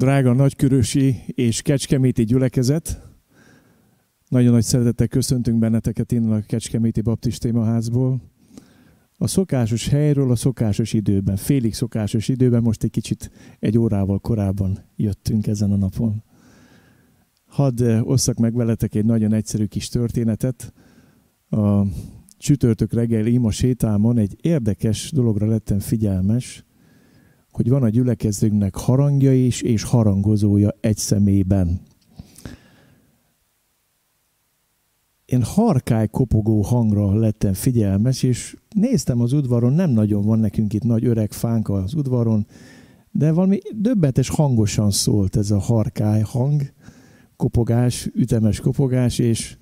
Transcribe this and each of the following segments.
Drága nagykörösi és kecskeméti gyülekezet, nagyon nagy szeretettel köszöntünk benneteket innen a Kecskeméti Baptistémaházból. A szokásos helyről a szokásos időben, félig szokásos időben, most egy kicsit egy órával korábban jöttünk ezen a napon. Hadd eh, osszak meg veletek egy nagyon egyszerű kis történetet. A csütörtök reggel ima sétámon egy érdekes dologra lettem figyelmes, hogy van a gyülekezőnknek harangja is, és harangozója egy személyben. Én harkály kopogó hangra lettem figyelmes, és néztem az udvaron, nem nagyon van nekünk itt nagy öreg fánk az udvaron, de valami döbbetes hangosan szólt ez a harkály hang, kopogás, ütemes kopogás, és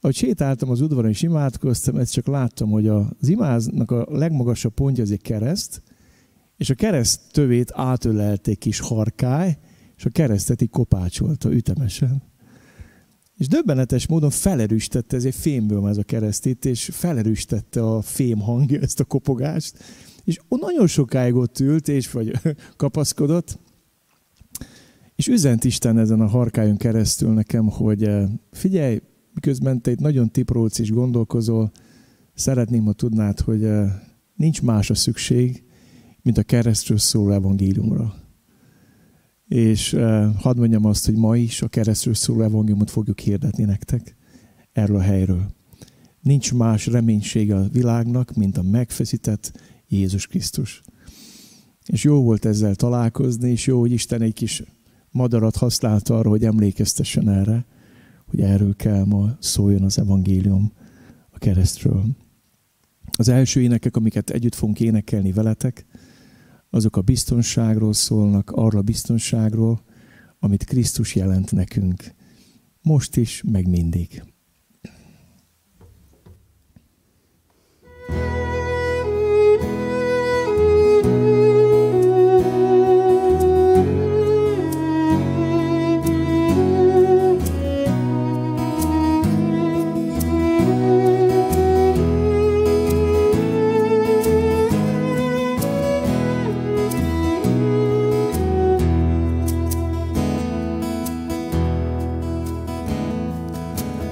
ahogy sétáltam az udvaron és imádkoztam, ezt csak láttam, hogy az imáznak a legmagasabb pontja az egy kereszt, és a kereszt tövét átölelt egy kis harkály, és a keresztet így kopácsolta ütemesen. És döbbenetes módon felerüstette, ez egy fémből ez a kereszt és felerüstette a fém hangja ezt a kopogást, és nagyon sokáig ott ült, és vagy kapaszkodott, és üzent Isten ezen a harkájon keresztül nekem, hogy eh, figyelj, miközben te itt nagyon tiprólsz és gondolkozol, szeretném, ha tudnád, hogy eh, nincs más a szükség, mint a keresztről szóló evangéliumra. És uh, hadd mondjam azt, hogy ma is a keresztről szóló evangéliumot fogjuk hirdetni nektek erről a helyről. Nincs más reménysége a világnak, mint a megfeszített Jézus Krisztus. És jó volt ezzel találkozni, és jó, hogy Isten egy kis madarat használta arra, hogy emlékeztessen erre, hogy erről kell ma szóljon az evangélium a keresztről. Az első énekek, amiket együtt fogunk énekelni veletek, azok a biztonságról szólnak, arra biztonságról, amit Krisztus jelent nekünk. Most is, meg mindig.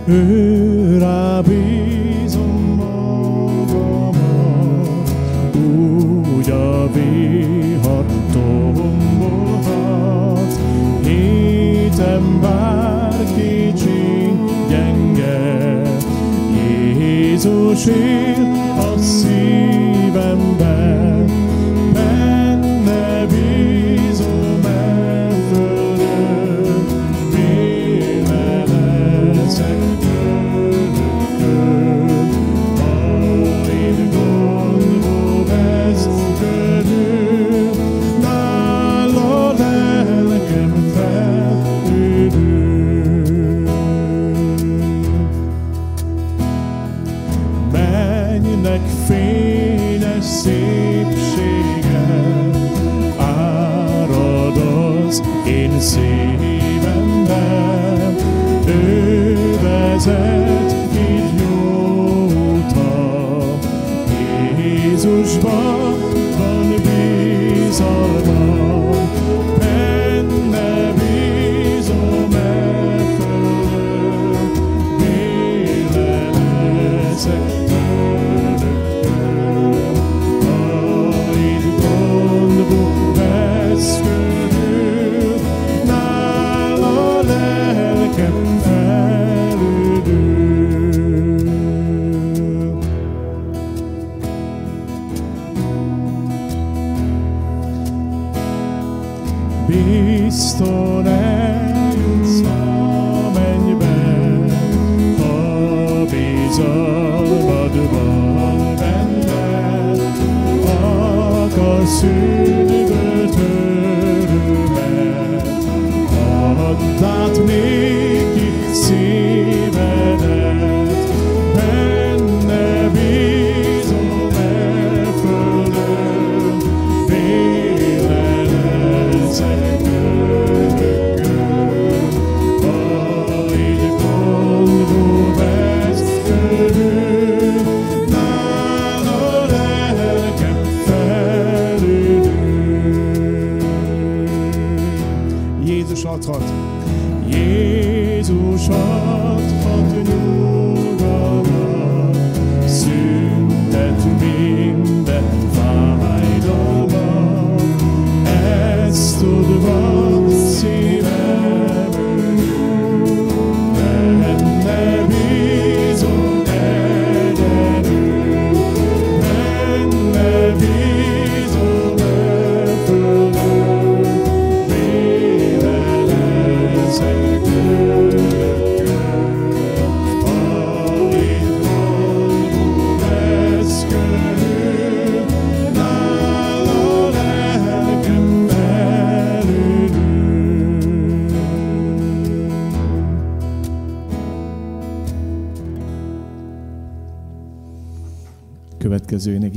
Ő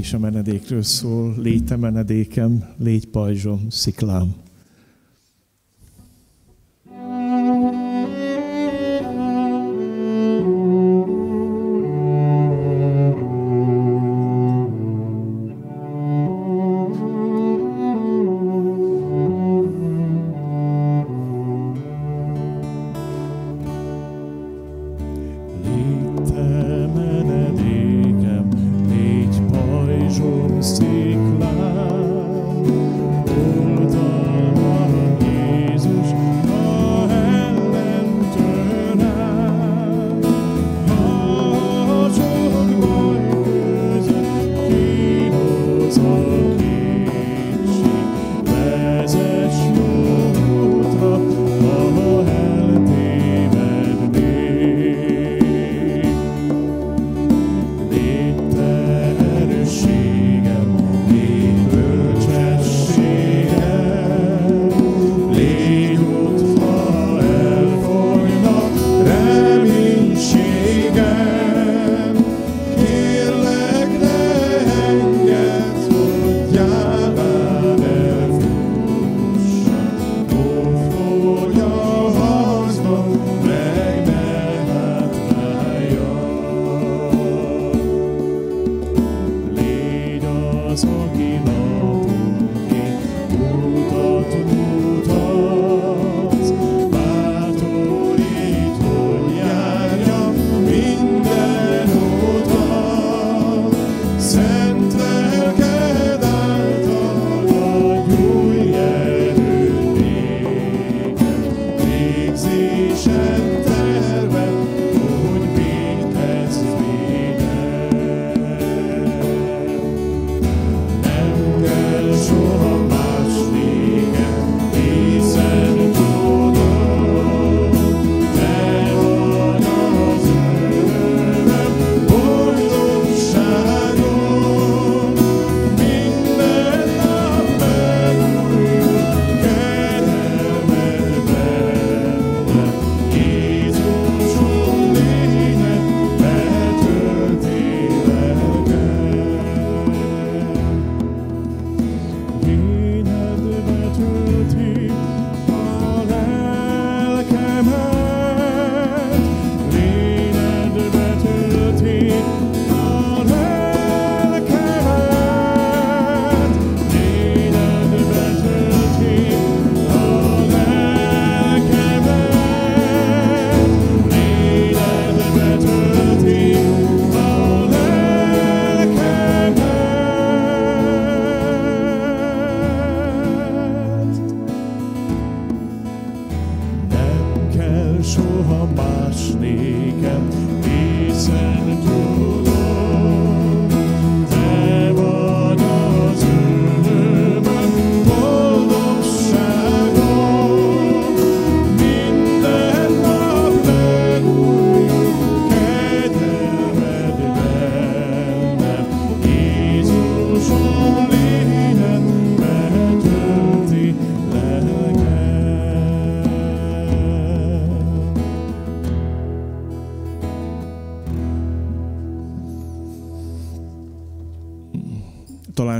és a menedékről szól, légy te menedékem, légy pajzsom, sziklám.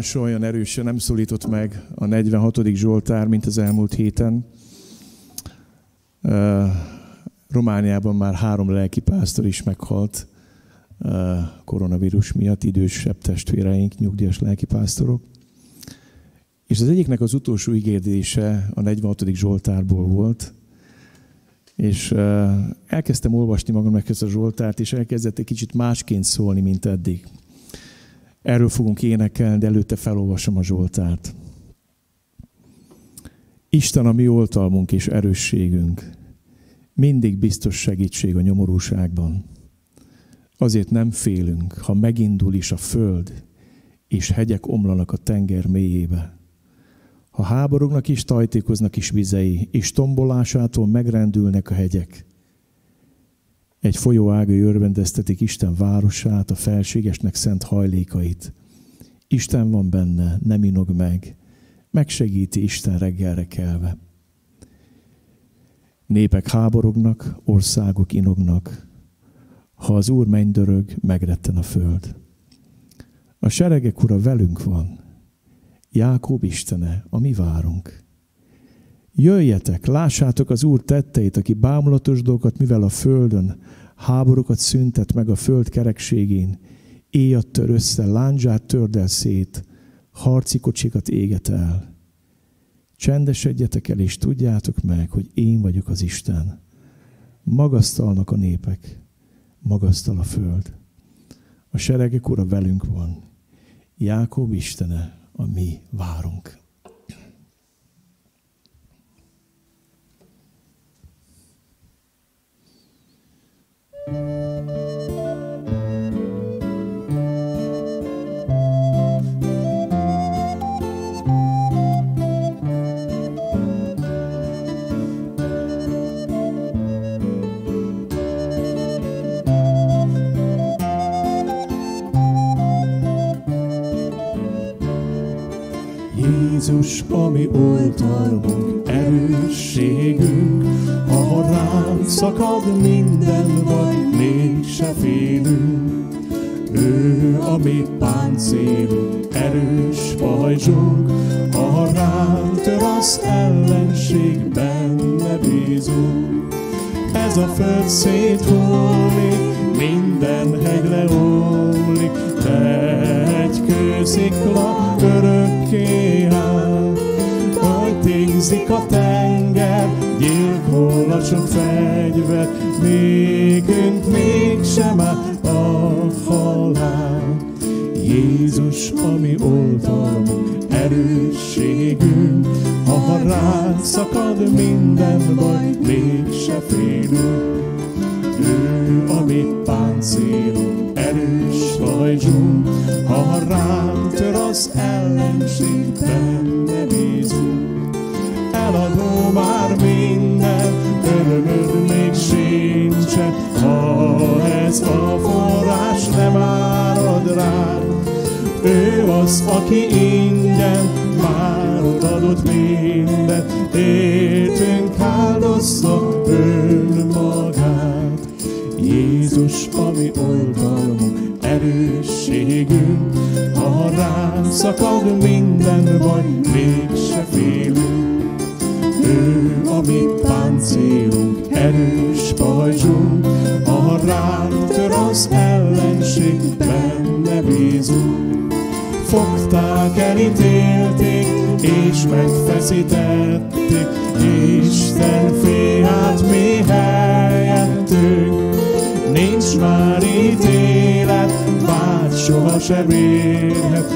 Soha olyan erősen nem szólított meg a 46. Zsoltár, mint az elmúlt héten. Romániában már három lelki lelkipásztor is meghalt koronavírus miatt, idősebb testvéreink, nyugdíjas lelki lelkipásztorok. És az egyiknek az utolsó ígérdése a 46. Zsoltárból volt, és elkezdtem olvasni magamnak ezt a Zsoltárt, és elkezdett egy kicsit másként szólni, mint eddig. Erről fogunk énekelni, de előtte felolvasom a Zsoltárt. Isten a mi oltalmunk és erősségünk. Mindig biztos segítség a nyomorúságban. Azért nem félünk, ha megindul is a föld, és hegyek omlanak a tenger mélyébe. Ha háborognak is, tajtékoznak is vizei, és tombolásától megrendülnek a hegyek. Egy folyó ágai örvendeztetik Isten városát, a felségesnek szent hajlékait. Isten van benne, nem inog meg, megsegíti Isten reggelre kelve. Népek háborognak, országok inognak. Ha az Úr mennydörög, megretten a föld. A seregek ura velünk van. Jákob Istene, a mi várunk. Jöjjetek, lássátok az Úr tetteit, aki bámulatos dolgokat mivel a földön, háborúkat szüntet meg a föld kerekségén, éjat tör össze, lándzsát tördel szét, harci kocsikat éget el. Csendesedjetek el, és tudjátok meg, hogy én vagyok az Isten. Magasztalnak a népek, magasztal a föld. A seregek ura velünk van. Jákob Istene, a mi várunk. Ránk szakad sem érhet,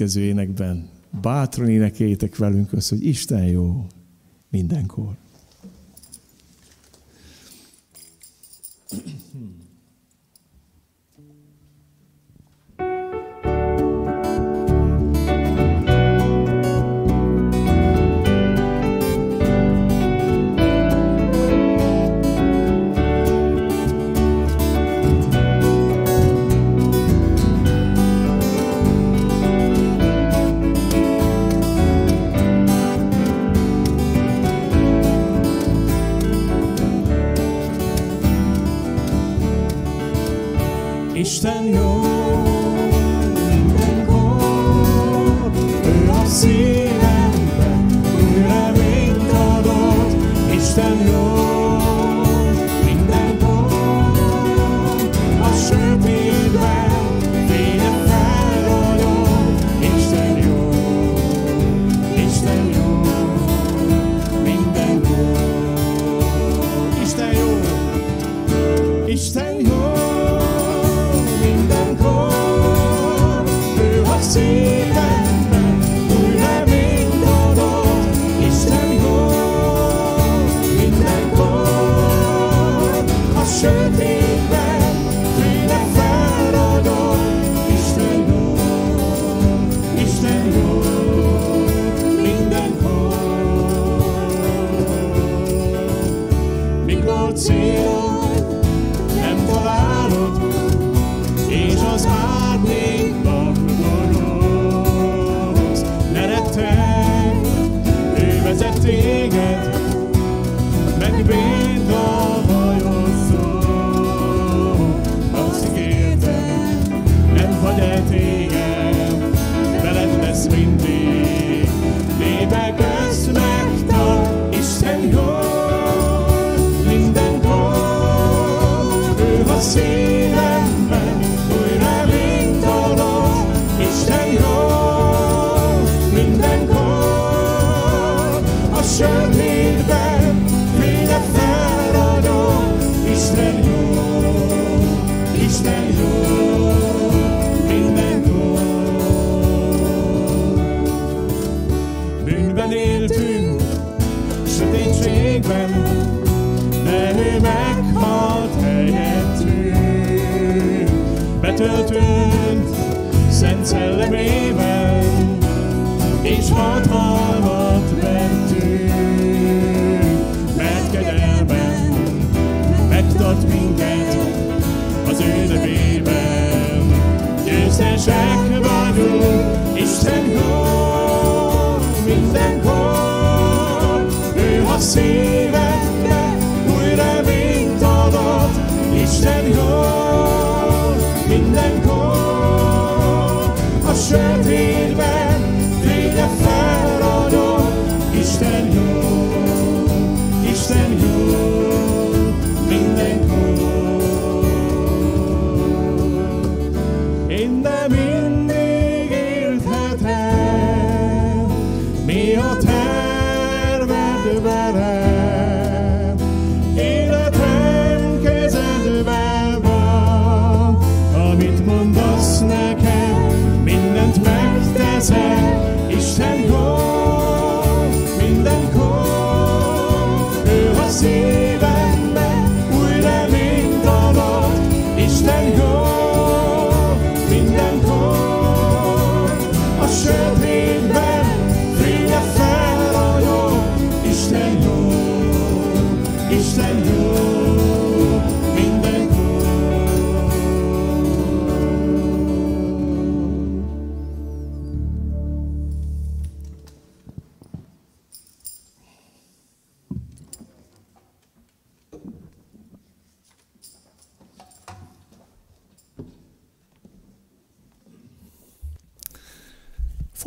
Következő énekben bátran énekeljétek velünk azt, hogy Isten jó mindenkor.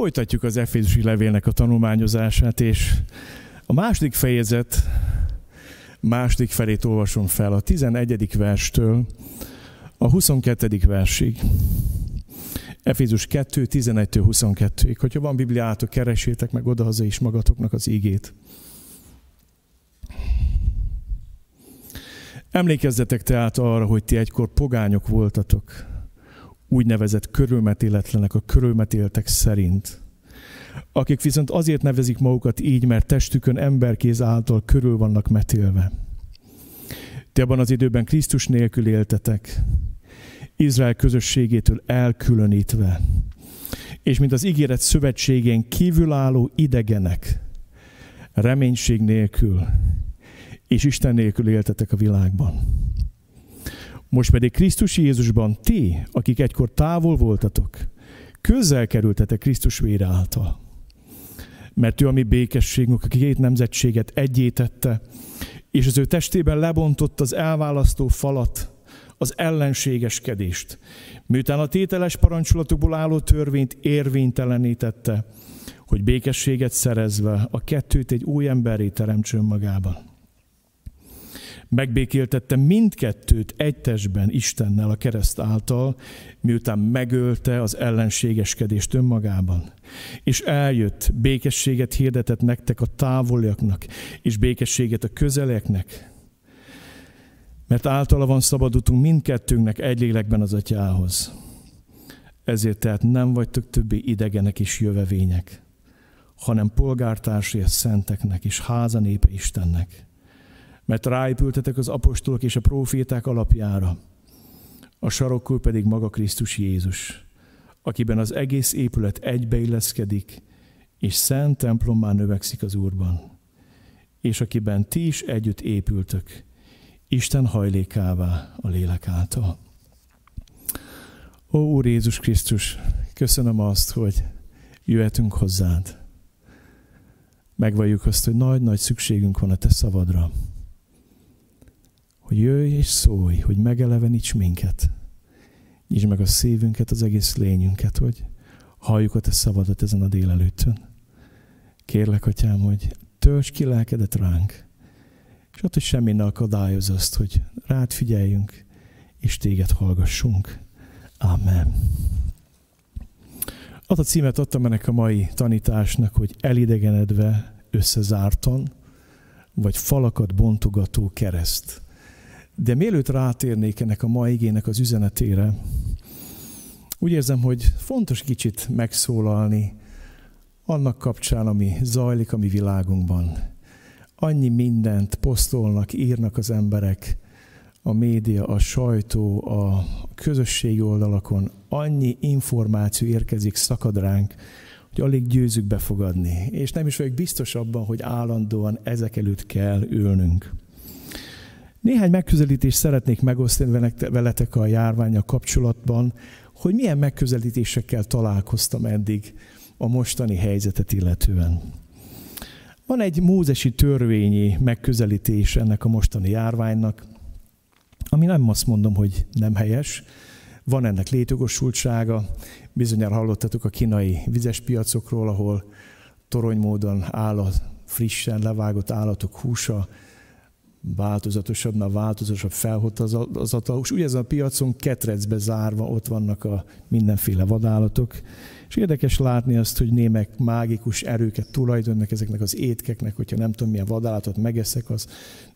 Folytatjuk az Efézusi levélnek a tanulmányozását, és a második fejezet második felét olvasom fel, a 11. verstől a 22. versig. Efézus 2, 11-22-ig. Hogyha van Bibliátok, keresétek meg odahaza is magatoknak az ígét. Emlékezzetek tehát arra, hogy ti egykor pogányok voltatok, úgynevezett körülmetéletlenek a körülmetéltek szerint, akik viszont azért nevezik magukat így, mert testükön emberkéz által körül vannak metélve. Ti abban az időben Krisztus nélkül éltetek, Izrael közösségétől elkülönítve, és mint az ígéret szövetségén kívülálló idegenek, reménység nélkül és Isten nélkül éltetek a világban. Most pedig Krisztus Jézusban ti, akik egykor távol voltatok, közel kerültetek Krisztus vére által. Mert ő a mi békességünk, aki két nemzetséget egyétette, és az ő testében lebontott az elválasztó falat, az ellenségeskedést. Miután a tételes parancsolatokból álló törvényt érvénytelenítette, hogy békességet szerezve a kettőt egy új emberré teremtsön magában. Megbékéltette mindkettőt egy testben Istennel a kereszt által, miután megölte az ellenségeskedést önmagában. És eljött, békességet hirdetett nektek a távoliaknak, és békességet a közeleknek, mert általa van szabadutunk mindkettőnknek egy lélekben az atyához. Ezért tehát nem vagytok többé idegenek és jövevények, hanem polgártársai a szenteknek és házanépe Istennek. Mert ráépültetek az apostolok és a proféták alapjára, a sarokkul pedig maga Krisztus Jézus, akiben az egész épület egybeilleszkedik, és szent templommá növekszik az Úrban, és akiben ti is együtt épültök, Isten hajlékává a lélek által. Ó Úr Jézus Krisztus, köszönöm azt, hogy jöhetünk hozzád. Megvalljuk azt, hogy nagy-nagy szükségünk van a te szavadra. Hogy jöjj és szólj, hogy megeleveníts minket. Nyisd meg a szívünket, az egész lényünket, hogy halljuk a te szavadat ezen a délelőttön. Kérlek, atyám, hogy tölts ki lelkedet ránk, és ott, hogy semmi ne akadályoz azt, hogy rád figyeljünk, és téged hallgassunk. Amen. Azt a címet adtam ennek a mai tanításnak, hogy elidegenedve összezártan, vagy falakat bontogató kereszt. De mielőtt rátérnék ennek a mai igének az üzenetére, úgy érzem, hogy fontos kicsit megszólalni annak kapcsán, ami zajlik a mi világunkban annyi mindent posztolnak, írnak az emberek, a média, a sajtó, a közösségi oldalakon, annyi információ érkezik szakad ránk, hogy alig győzük befogadni. És nem is vagyok biztos abban, hogy állandóan ezek előtt kell ülnünk. Néhány megközelítést szeretnék megosztani veletek a járványa kapcsolatban, hogy milyen megközelítésekkel találkoztam eddig a mostani helyzetet illetően. Van egy mózesi törvényi megközelítés ennek a mostani járványnak, ami nem azt mondom, hogy nem helyes, van ennek létogosultsága. Bizonyára hallottatok a kínai vizes piacokról, ahol toronymódon állat, frissen levágott állatok húsa, változatosabbnál változatosabb felhozatala. És ugye ez a piacon ketrecbe zárva ott vannak a mindenféle vadállatok, és érdekes látni azt, hogy némek mágikus erőket tulajdonnak ezeknek az étkeknek, hogyha nem tudom milyen vadállatot megeszek, az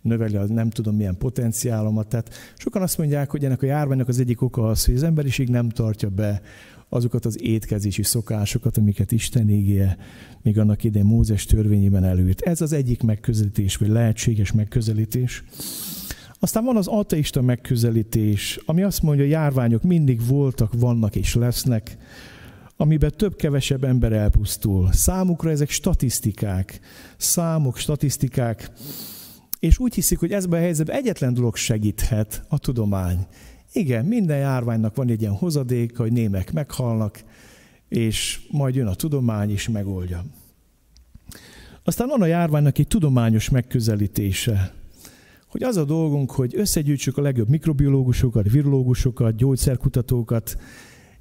növeli a nem tudom milyen potenciálomat. Tehát sokan azt mondják, hogy ennek a járványnak az egyik oka az, hogy az emberiség nem tartja be azokat az étkezési szokásokat, amiket Isten égéje még annak idején Mózes törvényében előírt. Ez az egyik megközelítés, vagy lehetséges megközelítés. Aztán van az ateista megközelítés, ami azt mondja, hogy járványok mindig voltak, vannak és lesznek, amiben több-kevesebb ember elpusztul. Számukra ezek statisztikák, számok, statisztikák, és úgy hiszik, hogy ezben a helyzetben egyetlen dolog segíthet, a tudomány. Igen, minden járványnak van egy ilyen hozadéka, hogy némek meghalnak, és majd jön a tudomány, és megoldja. Aztán van a járványnak egy tudományos megközelítése, hogy az a dolgunk, hogy összegyűjtsük a legjobb mikrobiológusokat, virológusokat, gyógyszerkutatókat,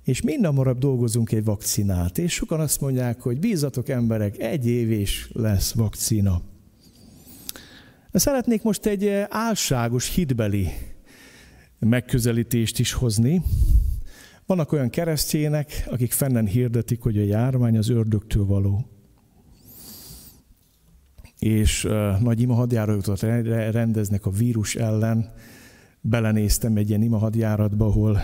és minden marad dolgozunk egy vakcinát. És sokan azt mondják, hogy bízatok emberek, egy év és lesz vakcina. Szeretnék most egy álságos hitbeli megközelítést is hozni. Vannak olyan keresztjének, akik fennen hirdetik, hogy a járvány az ördögtől való. És uh, nagy imahadjáratot rendeznek a vírus ellen. Belenéztem egy ilyen imahadjáratba, ahol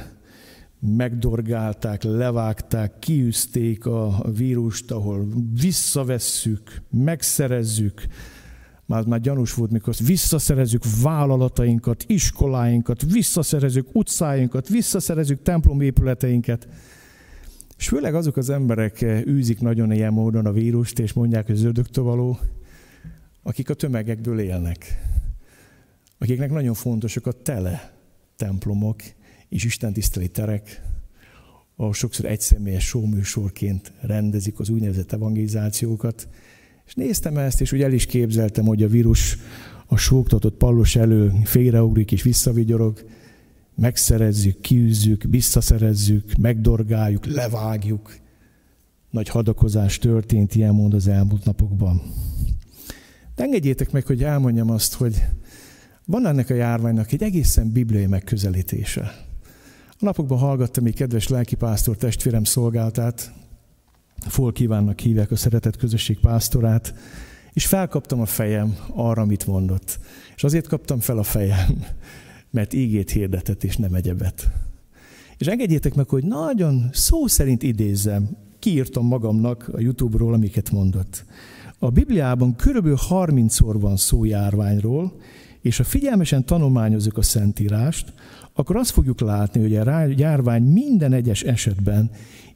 megdorgálták, levágták, kiűzték a vírust, ahol visszavesszük, megszerezzük, már, már gyanús volt, mikor visszaszerezzük vállalatainkat, iskoláinkat, visszaszerezzük utcáinkat, visszaszerezzük templomépületeinket. És főleg azok az emberek űzik nagyon ilyen módon a vírust, és mondják, hogy zöldöktől való, akik a tömegekből élnek. Akiknek nagyon fontosak a tele templomok, és Isten tiszteli terek, ahol sokszor egyszemélyes showműsorként rendezik az úgynevezett evangelizációkat. És néztem ezt, és úgy el is képzeltem, hogy a vírus a sóktatott pallos elő félreugrik és visszavigyorog, megszerezzük, kiűzzük, visszaszerezzük, megdorgáljuk, levágjuk. Nagy hadakozás történt ilyen mód az elmúlt napokban. De engedjétek meg, hogy elmondjam azt, hogy van ennek a járványnak egy egészen bibliai megközelítése. A napokban hallgattam egy kedves lelkipásztor testvérem szolgáltát, Fol kívánnak hívják a szeretett közösség pásztorát, és felkaptam a fejem arra, amit mondott. És azért kaptam fel a fejem, mert ígét hirdetett, és nem egyebet. És engedjétek meg, hogy nagyon szó szerint idézzem, kiírtam magamnak a YouTube-ról, amiket mondott. A Bibliában körülbelül 30-szor van szó járványról, és ha figyelmesen tanulmányozunk a Szentírást, akkor azt fogjuk látni, hogy a járvány minden egyes esetben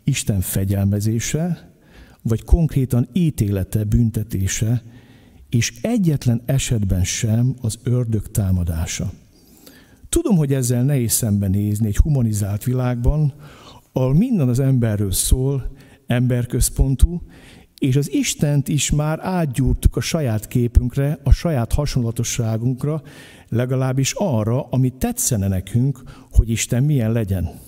Isten fegyelmezése, vagy konkrétan ítélete, büntetése, és egyetlen esetben sem az ördög támadása. Tudom, hogy ezzel nehéz szembenézni egy humanizált világban, ahol minden az emberről szól, emberközpontú, és az Istent is már átgyúrtuk a saját képünkre, a saját hasonlatosságunkra, legalábbis arra, ami tetszene nekünk, hogy Isten milyen legyen.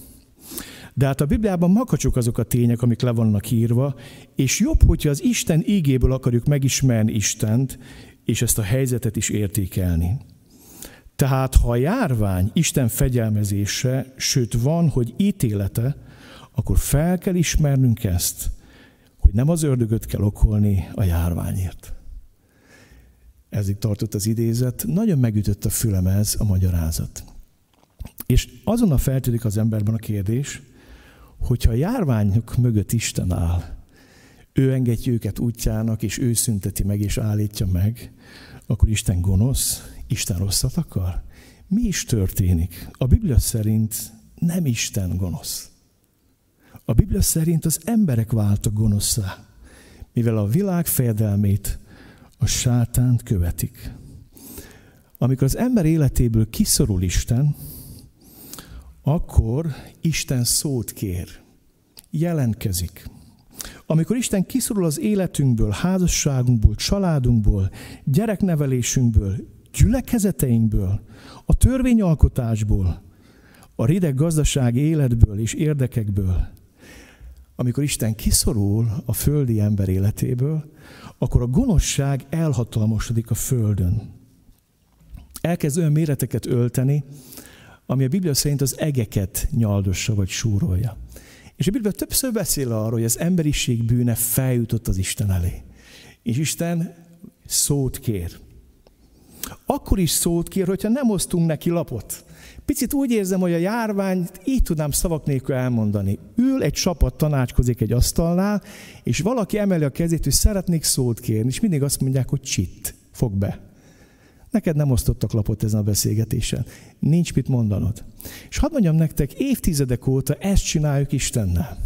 De hát a Bibliában makacsok azok a tények, amik le vannak írva, és jobb, hogyha az Isten ígéből akarjuk megismerni Istent, és ezt a helyzetet is értékelni. Tehát ha a járvány Isten fegyelmezése, sőt van, hogy ítélete, akkor fel kell ismernünk ezt, hogy nem az ördögöt kell okolni a járványért. Itt tartott az idézet, nagyon megütött a fülem ez a magyarázat. És azon a feltűnik az emberben a kérdés, hogyha a járványok mögött Isten áll, ő engedje őket útjának, és ő szünteti meg, és állítja meg, akkor Isten gonosz, Isten rosszat akar? Mi is történik? A Biblia szerint nem Isten gonosz. A Biblia szerint az emberek váltak gonoszá, mivel a világ fejedelmét a sátánt követik. Amikor az ember életéből kiszorul Isten, akkor Isten szót kér, jelentkezik. Amikor Isten kiszorul az életünkből, házasságunkból, családunkból, gyereknevelésünkből, gyülekezeteinkből, a törvényalkotásból, a rideg gazdasági életből és érdekekből, amikor Isten kiszorul a földi ember életéből, akkor a gonoszság elhatalmasodik a földön. Elkezd olyan méreteket ölteni, ami a Biblia szerint az egeket nyaldossa vagy súrolja. És a Biblia többször beszél arról, hogy az emberiség bűne feljutott az Isten elé. És Isten szót kér. Akkor is szót kér, hogyha nem osztunk neki lapot. Picit úgy érzem, hogy a járvány így tudnám szavak nélkül elmondani. Ül egy csapat, tanácskozik egy asztalnál, és valaki emeli a kezét, hogy szeretnék szót kérni, és mindig azt mondják, hogy csit, fog be. Neked nem osztottak lapot ezen a beszélgetésen. Nincs mit mondanod. És hadd mondjam nektek, évtizedek óta ezt csináljuk Istennel.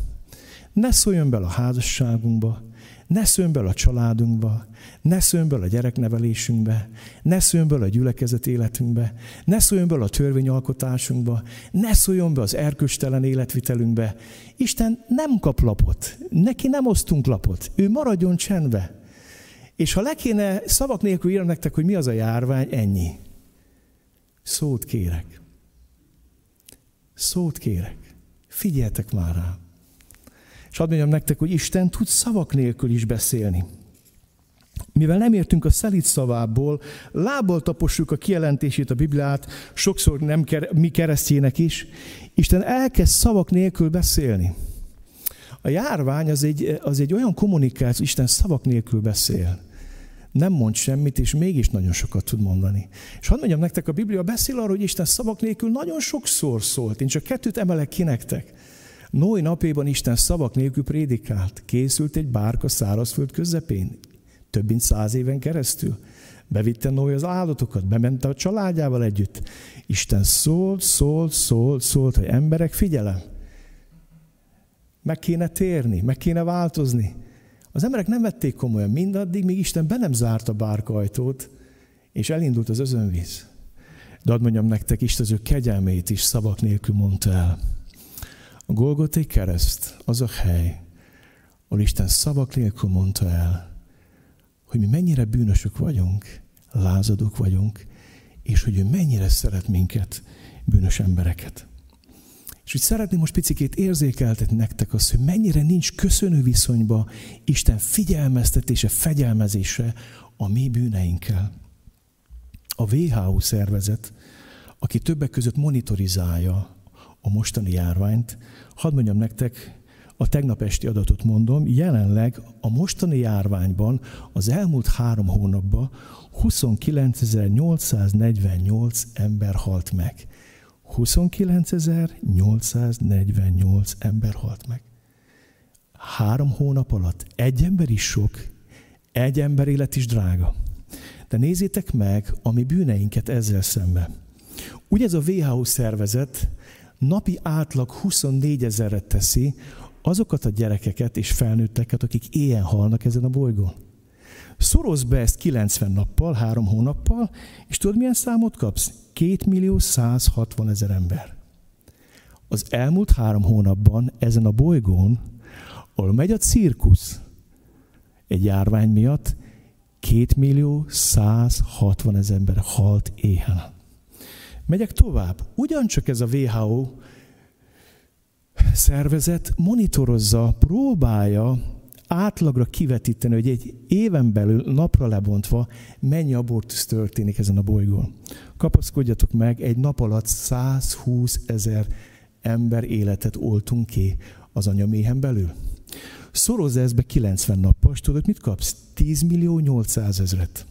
Ne szóljon bele a házasságunkba, ne szóljon bele a családunkba, ne szóljon bele a gyereknevelésünkbe, ne szóljon bele a gyülekezet életünkbe, ne szóljon bele a törvényalkotásunkba, ne szóljon be az erköstelen életvitelünkbe. Isten nem kap lapot, neki nem osztunk lapot, ő maradjon csendbe. És ha le kéne szavak nélkül írni nektek, hogy mi az a járvány, ennyi. Szót kérek. Szót kérek. Figyeltek már rá. És hadd mondjam nektek, hogy Isten tud szavak nélkül is beszélni. Mivel nem értünk a szelít szavából, lábbal tapossuk a kijelentését a Bibliát, sokszor nem mi keresztjének is, Isten elkezd szavak nélkül beszélni. A járvány az egy, az egy olyan kommunikáció, Isten szavak nélkül beszél. Nem mond semmit, és mégis nagyon sokat tud mondani. És hadd mondjam nektek, a Biblia beszél arról, hogy Isten szavak nélkül nagyon sokszor szólt. Én csak kettőt emelek ki nektek. Noé napéban Isten szavak nélkül prédikált. Készült egy bárka szárazföld közepén, több mint száz éven keresztül. Bevitte Noé az áldatokat, bemente a családjával együtt. Isten szólt, szólt, szólt, szólt, hogy emberek figyelem. Meg kéne térni, meg kéne változni. Az emberek nem vették komolyan mindaddig, míg Isten be nem zárt a bárkajtót, és elindult az özönvíz. De ad mondjam nektek, Isten az ő kegyelmét is szavak nélkül mondta el. A Golgotai kereszt az a hely, ahol Isten szavak nélkül mondta el, hogy mi mennyire bűnösök vagyunk, lázadók vagyunk, és hogy ő mennyire szeret minket, bűnös embereket. És úgy szeretném most picikét érzékeltetni nektek azt, hogy mennyire nincs köszönő viszonyba Isten figyelmeztetése, fegyelmezése a mi bűneinkkel. A WHO szervezet, aki többek között monitorizálja a mostani járványt, hadd mondjam nektek, a tegnap esti adatot mondom, jelenleg a mostani járványban az elmúlt három hónapban 29.848 ember halt meg. 29.848 ember halt meg. Három hónap alatt egy ember is sok, egy ember élet is drága. De nézzétek meg a mi bűneinket ezzel szemben. Ugye ez a WHO szervezet napi átlag 24 ezerre teszi azokat a gyerekeket és felnőtteket, akik éjjel halnak ezen a bolygón. Szorozd be ezt 90 nappal, három hónappal, és tudod, milyen számot kapsz? 2 millió 160 ezer ember. Az elmúlt három hónapban ezen a bolygón, ahol megy a cirkusz egy járvány miatt, 2 millió 160 ezer ember halt éhen. Megyek tovább. Ugyancsak ez a WHO szervezet monitorozza, próbálja átlagra kivetíteni, hogy egy éven belül napra lebontva mennyi abortusz történik ezen a bolygón. Kapaszkodjatok meg, egy nap alatt 120 ezer ember életet oltunk ki az anyaméhen belül. Szorozz ezt be 90 nappal, és tudod, mit kapsz? 10 millió 800 ezret.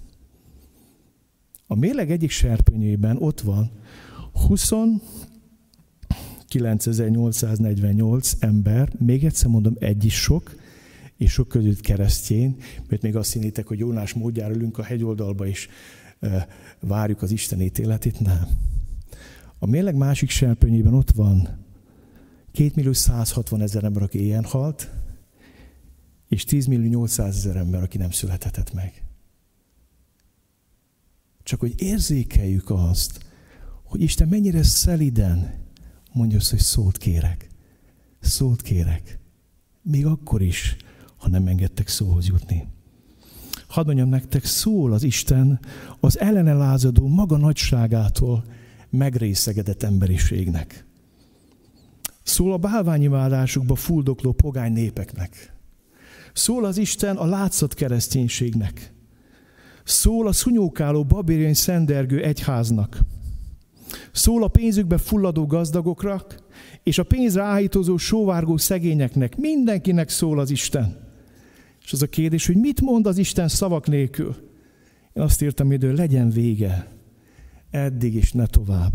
A mérleg egyik serpenyőjében ott van 20 9848 ember, még egyszer mondom, egy is sok, és sok között keresztjén, mert még azt hinnétek, hogy Jónás módjára ülünk a hegyoldalba, és várjuk az Isten ítéletét. Nem. A mérleg másik serpenyében ott van 2 millió 160 ezer ember, aki ilyen halt, és 10 millió 800 ezer ember, aki nem születhetett meg. Csak hogy érzékeljük azt, hogy Isten mennyire szeliden mondja azt, hogy szót kérek. Szót kérek. Még akkor is, ha nem engedtek szóhoz jutni. Hadd mondjam nektek, szól az Isten az ellene lázadó maga nagyságától megrészegedett emberiségnek. Szól a bálványimádásukba fuldokló pogány népeknek. Szól az Isten a látszat kereszténységnek. Szól a szunyókáló babériai szendergő egyháznak. Szól a pénzükbe fulladó gazdagokra, és a pénzre áhítozó, sóvárgó szegényeknek. Mindenkinek szól az Isten. És az a kérdés, hogy mit mond az Isten szavak nélkül? Én azt írtam idő, legyen vége. Eddig is ne tovább.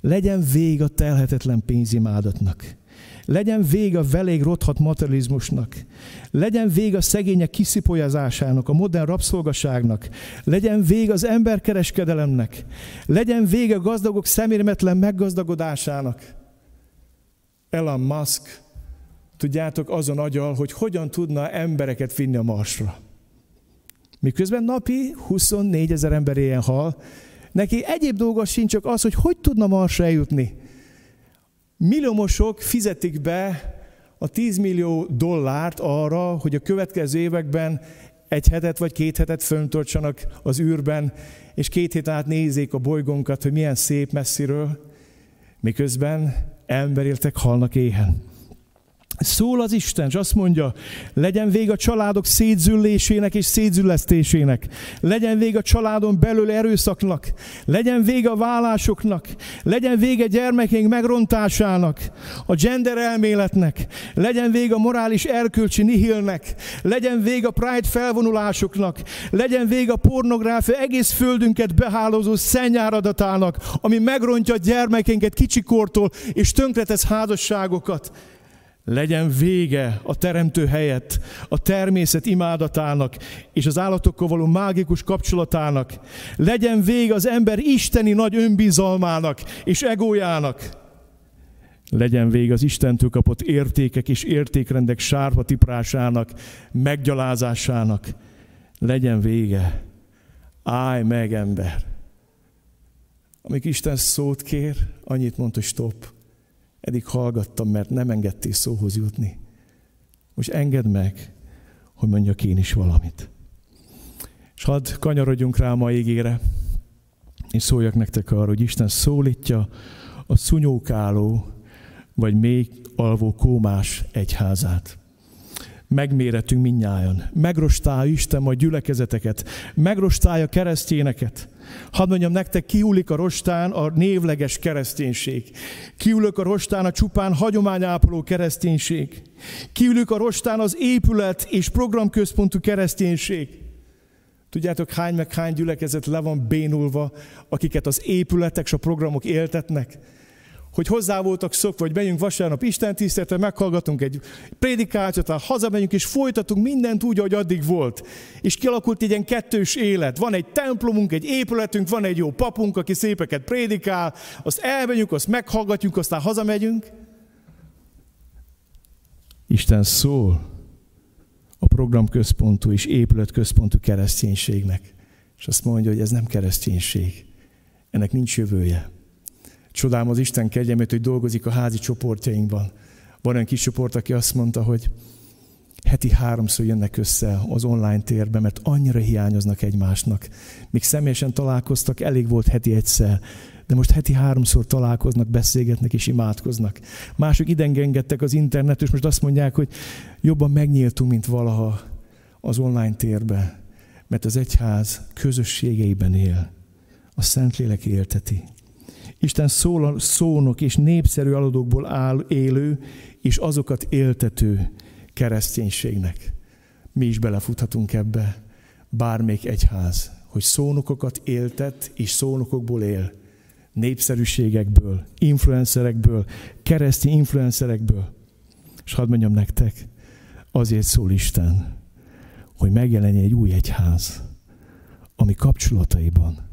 Legyen vége a telhetetlen pénzimádatnak. Legyen vége a velég rothat materializmusnak. Legyen vége a szegények kiszipolyazásának, a modern rabszolgaságnak. Legyen vége az emberkereskedelemnek. Legyen vége a gazdagok szemérmetlen meggazdagodásának. Elon Musk, tudjátok, azon agyal, hogy hogyan tudna embereket vinni a marsra. Miközben napi 24 ezer ember ilyen hal, neki egyéb dolga sincs, csak az, hogy hogy tudna marsra eljutni. Milliómosok fizetik be a 10 millió dollárt arra, hogy a következő években egy hetet vagy két hetet föntartsanak az űrben, és két hét át nézzék a bolygónkat, hogy milyen szép messziről, miközben emberéltek halnak éhen. Szól az Isten, és azt mondja, legyen vég a családok szétzüllésének és szétzüllesztésének. Legyen vég a családon belül erőszaknak. Legyen vég a vállásoknak. Legyen vége gyermekénk megrontásának. A gender elméletnek. Legyen vég a morális erkölcsi nihilnek. Legyen vég a pride felvonulásoknak. Legyen vég a pornográfia egész földünket behálózó szennyáradatának, ami megrontja a gyermekénket kicsikortól, és tönkretesz házasságokat. Legyen vége a teremtő helyett, a természet imádatának és az állatokkal való mágikus kapcsolatának. Legyen vége az ember isteni nagy önbizalmának és egójának. Legyen vége az Istentől kapott értékek és értékrendek sárba tiprásának, meggyalázásának. Legyen vége. Állj meg, ember! Amíg Isten szót kér, annyit mond, hogy stop Eddig hallgattam, mert nem engedtél szóhoz jutni. Most engedd meg, hogy mondjak én is valamit. És hadd kanyarodjunk rá a mai égére, és szóljak nektek arra, hogy Isten szólítja a szunyókáló, vagy még alvó kómás egyházát. Megméretünk minnyájan. Megrostálja Isten majd gyülekezeteket. Megrostálja keresztényeket. Hadd mondjam nektek, kiúlik a rostán a névleges kereszténység. Kiülök a rostán a csupán hagyományápoló kereszténység. Kiülök a rostán az épület és programközpontú kereszténység. Tudjátok, hány meg hány gyülekezet le van bénulva, akiket az épületek és a programok éltetnek? Hogy hozzá voltak szokva, hogy megyünk vasárnap Isten tiszteletre, meghallgatunk egy prédikációt, tehát hazamegyünk és folytatunk mindent úgy, ahogy addig volt. És kialakult egy ilyen kettős élet. Van egy templomunk, egy épületünk, van egy jó papunk, aki szépeket prédikál, azt elmegyünk, azt meghallgatjuk, aztán hazamegyünk. Isten szól a programközpontú és épületközpontú kereszténységnek. És azt mondja, hogy ez nem kereszténység. Ennek nincs jövője. Csodálom az Isten kegyelmét, hogy dolgozik a házi csoportjainkban. Van olyan kis csoport, aki azt mondta, hogy heti háromszor jönnek össze az online térbe, mert annyira hiányoznak egymásnak. Míg személyesen találkoztak, elég volt heti egyszer, de most heti háromszor találkoznak, beszélgetnek és imádkoznak. Mások idengengedtek az internet, és most azt mondják, hogy jobban megnyíltunk, mint valaha az online térbe, mert az egyház közösségeiben él. A Szentlélek élteti. Isten szól, szónok és népszerű aladókból áll élő, és azokat éltető kereszténységnek. Mi is belefuthatunk ebbe, bármelyik egyház, hogy szónokokat éltet, és szónokokból él. Népszerűségekből, influencerekből, keresztény influencerekből. És hadd mondjam nektek, azért szól Isten, hogy megjelenjen egy új egyház, ami kapcsolataiban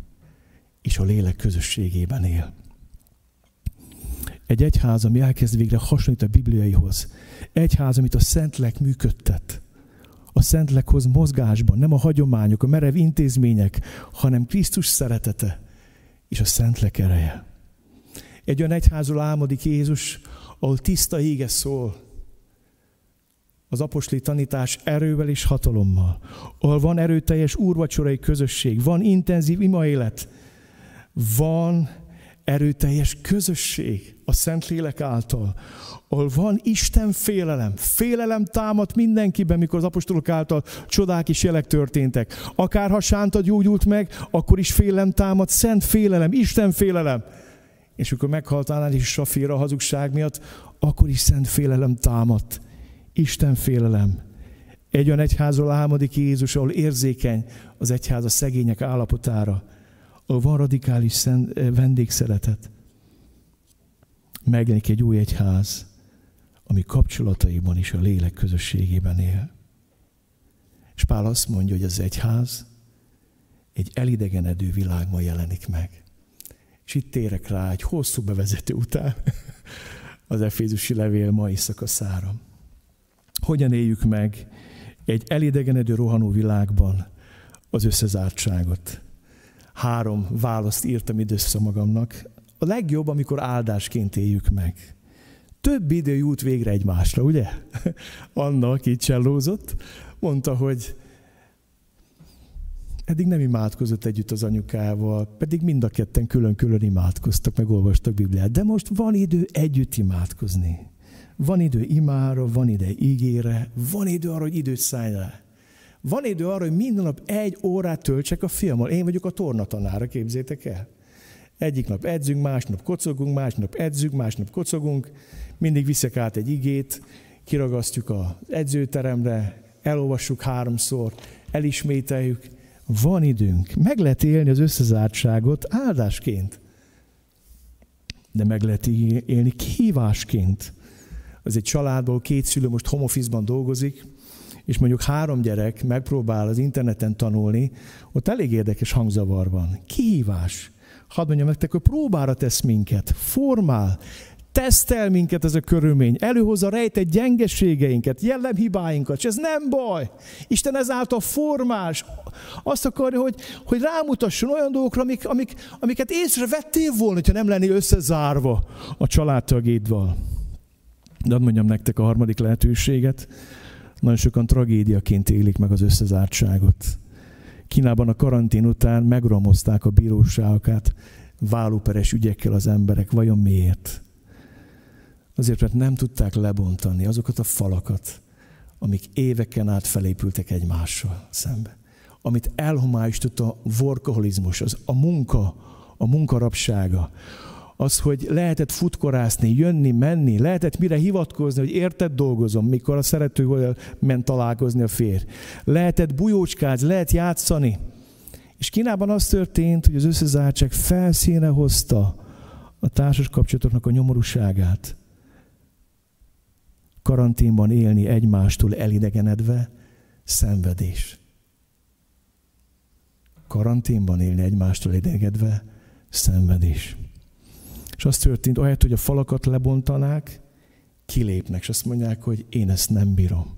és a lélek közösségében él. Egy egyház, ami elkezd végre hasonlít a bibliaihoz. Egyház, amit a Szentlek működtet. A Szentlek hoz mozgásban, nem a hagyományok, a merev intézmények, hanem Krisztus szeretete és a Szentlek ereje. Egy olyan egyházról álmodik Jézus, ahol tiszta ége szól, az apostoli tanítás erővel és hatalommal, ahol van erőteljes úrvacsorai közösség, van intenzív imaélet, van erőteljes közösség a Szentlélek által, ahol van Isten félelem. Félelem támad mindenkiben, mikor az apostolok által csodák és jelek történtek. Akár ha Sánta gyógyult meg, akkor is félelem támad, szent félelem, Isten félelem. És amikor meghalt Ánál is Safira a hazugság miatt, akkor is szent félelem támadt. Isten félelem. Egy olyan egyházról álmodik Jézus, ahol érzékeny az egyház a szegények állapotára van radikális szent, vendégszeretet, megjelenik egy új egyház, ami kapcsolataiban is a lélek közösségében él. És Pál azt mondja, hogy az egyház egy elidegenedő világban jelenik meg. És itt térek rá egy hosszú bevezető után az Efézusi levél mai szakaszára. Hogyan éljük meg egy elidegenedő rohanó világban az összezártságot? Három választ írtam időszak magamnak. A legjobb, amikor áldásként éljük meg. Több idő jut végre egymásra, ugye? Anna, aki csellózott, mondta, hogy eddig nem imádkozott együtt az anyukával, pedig mind a ketten külön-külön imádkoztak, meg olvastak Bibliát. De most van idő együtt imádkozni. Van idő imára, van ide ígére, van idő arra, hogy időt szállj rá. Van idő arra, hogy minden nap egy órát töltsek a fiammal. Én vagyok a tornatanára, képzétek el. Egyik nap edzünk, másnap kocogunk, másnap edzünk, másnap kocogunk. Mindig viszek át egy igét, kiragasztjuk az edzőteremre, elolvassuk háromszor, elismételjük. Van időnk. Meg lehet élni az összezártságot áldásként. De meg lehet élni kihívásként. Az egy családból két szülő most homofizban dolgozik, és mondjuk három gyerek megpróbál az interneten tanulni, ott elég érdekes hangzavar van. Kihívás. Hadd mondjam nektek, hogy próbára tesz minket, formál, tesztel minket ez a körülmény, előhozza rejtett gyengeségeinket, jellemhibáinkat, és ez nem baj. Isten ezáltal formás. Azt akarja, hogy, hogy rámutasson olyan dolgokra, amik, amik, amiket észrevettél volna, ha nem lennél összezárva a családtagédval. De mondjam nektek a harmadik lehetőséget, nagyon sokan tragédiaként élik meg az összezártságot. Kínában a karantén után megromozták a bíróságokat, vállóperes ügyekkel az emberek. Vajon miért? Azért, mert nem tudták lebontani azokat a falakat, amik éveken át felépültek egymással szembe. Amit elhomályosított a workaholizmus, az a munka, a munkarapsága, az, hogy lehetett futkorászni, jönni, menni, lehetett mire hivatkozni, hogy érted dolgozom, mikor a szerető ment találkozni a férj. Lehetett bujócskázni, lehet játszani. És Kínában az történt, hogy az összezártság felszíne hozta a társas kapcsolatoknak a nyomorúságát. Karanténban élni egymástól elidegenedve, szenvedés. Karanténban élni egymástól elidegenedve, szenvedés. És az történt, ahelyett, hogy a falakat lebontanák, kilépnek, és azt mondják, hogy én ezt nem bírom.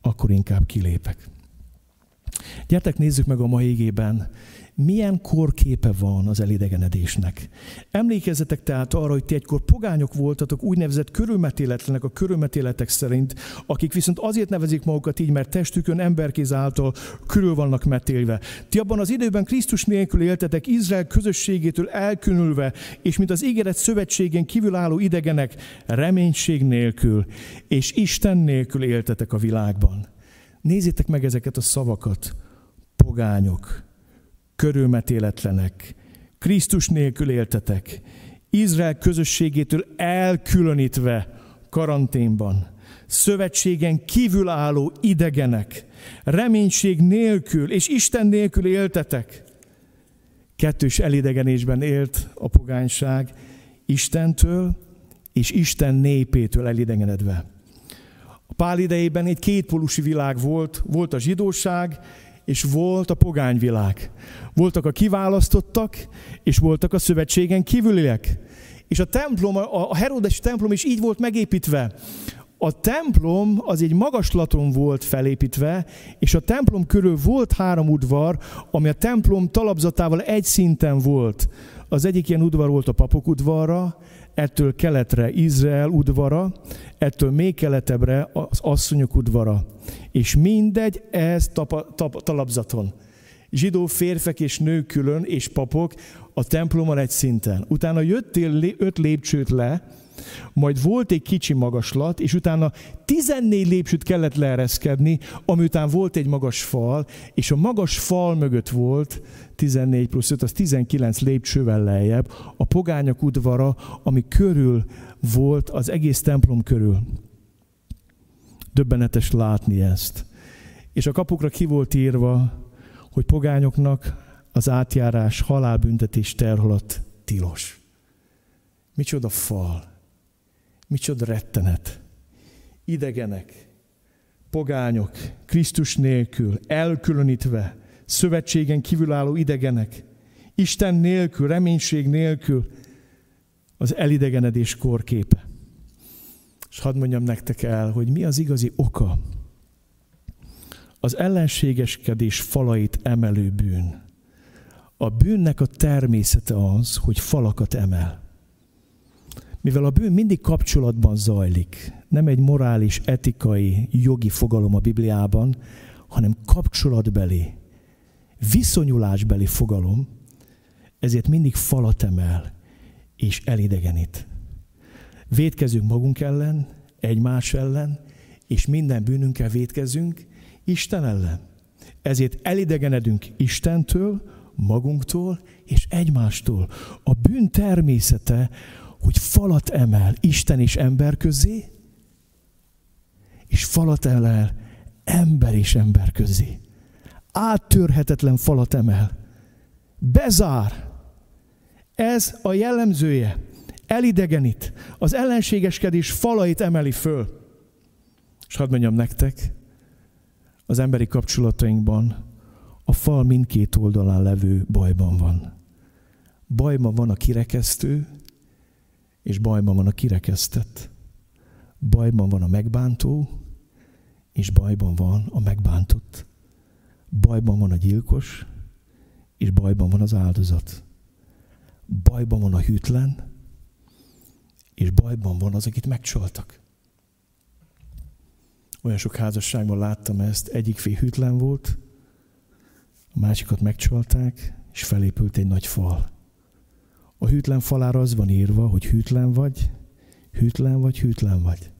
Akkor inkább kilépek. Gyertek, nézzük meg a mai égében milyen korképe van az elidegenedésnek. Emlékezzetek tehát arra, hogy ti egykor pogányok voltatok, úgynevezett körülmetéletlenek a körülmetéletek szerint, akik viszont azért nevezik magukat így, mert testükön emberkéz által körül vannak metélve. Ti abban az időben Krisztus nélkül éltetek, Izrael közösségétől elkülönülve, és mint az ígéret szövetségen kívülálló idegenek, reménység nélkül és Isten nélkül éltetek a világban. Nézzétek meg ezeket a szavakat. Pogányok, körülmetéletlenek, Krisztus nélkül éltetek, Izrael közösségétől elkülönítve karanténban, szövetségen kívülálló idegenek, reménység nélkül és Isten nélkül éltetek. Kettős elidegenésben élt a pogányság Istentől és Isten népétől elidegenedve. A pál idejében egy kétpólusi világ volt, volt a zsidóság és volt a pogányvilág. Voltak a kiválasztottak, és voltak a szövetségen kívüliek. És a templom, a Herodes templom is így volt megépítve. A templom az egy magaslaton volt felépítve, és a templom körül volt három udvar, ami a templom talapzatával egy szinten volt. Az egyik ilyen udvar volt a papok udvarra, ettől keletre Izrael udvara, ettől még keletebbre az asszonyok udvara. És mindegy ez tapa, tap, talapzaton. Zsidó férfek és nők külön, és papok a templomon egy szinten. Utána jöttél öt lépcsőt le, majd volt egy kicsi magaslat, és utána 14 lépcsőt kellett leereszkedni, ami után volt egy magas fal, és a magas fal mögött volt 14 plusz 5, az 19 lépcsővel lejjebb, a pogányok udvara, ami körül volt az egész templom körül. Döbbenetes látni ezt. És a kapukra ki volt írva, hogy pogányoknak az átjárás halálbüntetés terhalat tilos. Micsoda fal, micsoda rettenet. Idegenek, pogányok, Krisztus nélkül, elkülönítve, szövetségen kívülálló idegenek, Isten nélkül, reménység nélkül, az elidegenedés korképe. És hadd mondjam nektek el, hogy mi az igazi oka az ellenségeskedés falait emelő bűn. A bűnnek a természete az, hogy falakat emel. Mivel a bűn mindig kapcsolatban zajlik, nem egy morális, etikai, jogi fogalom a Bibliában, hanem kapcsolatbeli, viszonyulásbeli fogalom, ezért mindig falat emel és elidegenít. Védkezünk magunk ellen, egymás ellen, és minden bűnünkkel védkezünk Isten ellen. Ezért elidegenedünk Istentől, magunktól és egymástól. A bűn természete, hogy falat emel Isten és ember közé, és falat emel ember és ember közé. Áttörhetetlen falat emel. Bezár. Ez a jellemzője. Elidegenít. Az ellenségeskedés falait emeli föl. És hadd mondjam nektek, az emberi kapcsolatainkban a fal mindkét oldalán levő bajban van. Bajban van a kirekesztő, és bajban van a kirekesztett. Bajban van a megbántó, és bajban van a megbántott. Bajban van a gyilkos, és bajban van az áldozat. Bajban van a hűtlen, és bajban van az, akit megcsaltak. Olyan sok házasságban láttam ezt, egyik fél hűtlen volt, a másikat megcsalták, és felépült egy nagy fal. A hűtlen falára az van írva, hogy hűtlen vagy, hűtlen vagy, hűtlen vagy.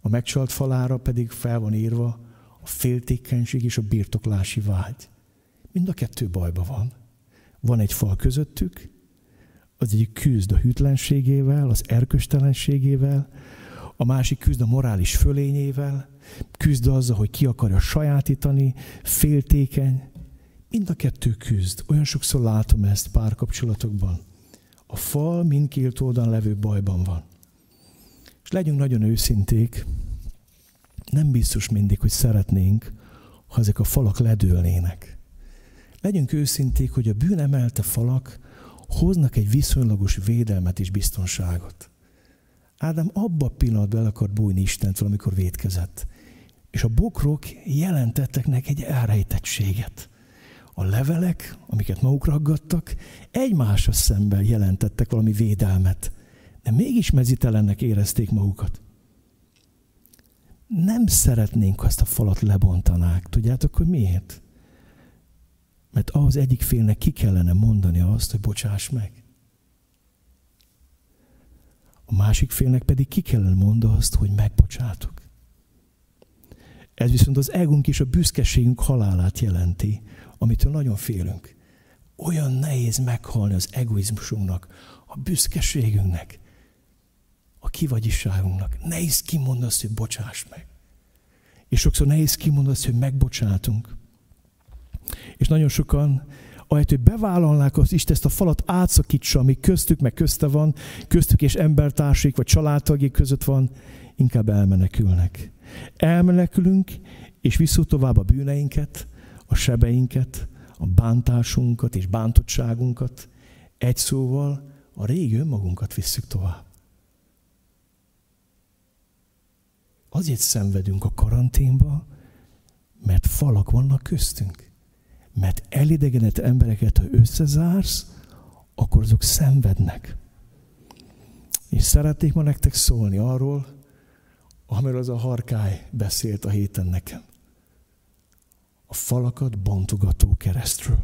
A megcsalt falára pedig fel van írva a féltékenység és a birtoklási vágy. Mind a kettő bajba van. Van egy fal közöttük, az egyik küzd a hűtlenségével, az erköstelenségével, a másik küzd a morális fölényével, küzd azzal, hogy ki akarja sajátítani, féltékeny. Mind a kettő küzd. Olyan sokszor látom ezt párkapcsolatokban. A fal mindkét oldalon levő bajban van. És legyünk nagyon őszinték, nem biztos mindig, hogy szeretnénk, ha ezek a falak ledőlnének. Legyünk őszinték, hogy a bűn emelte falak hoznak egy viszonylagos védelmet és biztonságot. Ádám abba a pillanatban el akart bújni Istentől, amikor védkezett. És a bokrok jelentettek neki egy elrejtettséget. A levelek, amiket maguk raggattak, egymásra szemben jelentettek valami védelmet. De mégis mezitelennek érezték magukat. Nem szeretnénk, ha ezt a falat lebontanák. Tudjátok, hogy miért? Mert ahhoz egyik félnek ki kellene mondani azt, hogy bocsáss meg. A másik félnek pedig ki kellene mondani azt, hogy megbocsátok. Ez viszont az egunk és a büszkeségünk halálát jelenti, amitől nagyon félünk. Olyan nehéz meghalni az egoizmusunknak, a büszkeségünknek, a kivagyiságunknak. Nehéz kimondani azt, hogy bocsáss meg. És sokszor nehéz kimondani azt, hogy megbocsátunk. És nagyon sokan, ahelyett, hogy bevállalnák az Isten ezt a falat átszakítsa, ami köztük, meg közte van, köztük és embertársaik, vagy családtagjék között van, inkább elmenekülnek. Elmenekülünk, és visszük tovább a bűneinket, a sebeinket, a bántásunkat és bántottságunkat. Egy szóval a régi önmagunkat visszük tovább. Azért szenvedünk a karanténba, mert falak vannak köztünk. Mert elidegenett embereket, ha összezársz, akkor azok szenvednek. És szeretnék ma nektek szólni arról, amiről az a harkály beszélt a héten nekem. A falakat bontogató keresztről.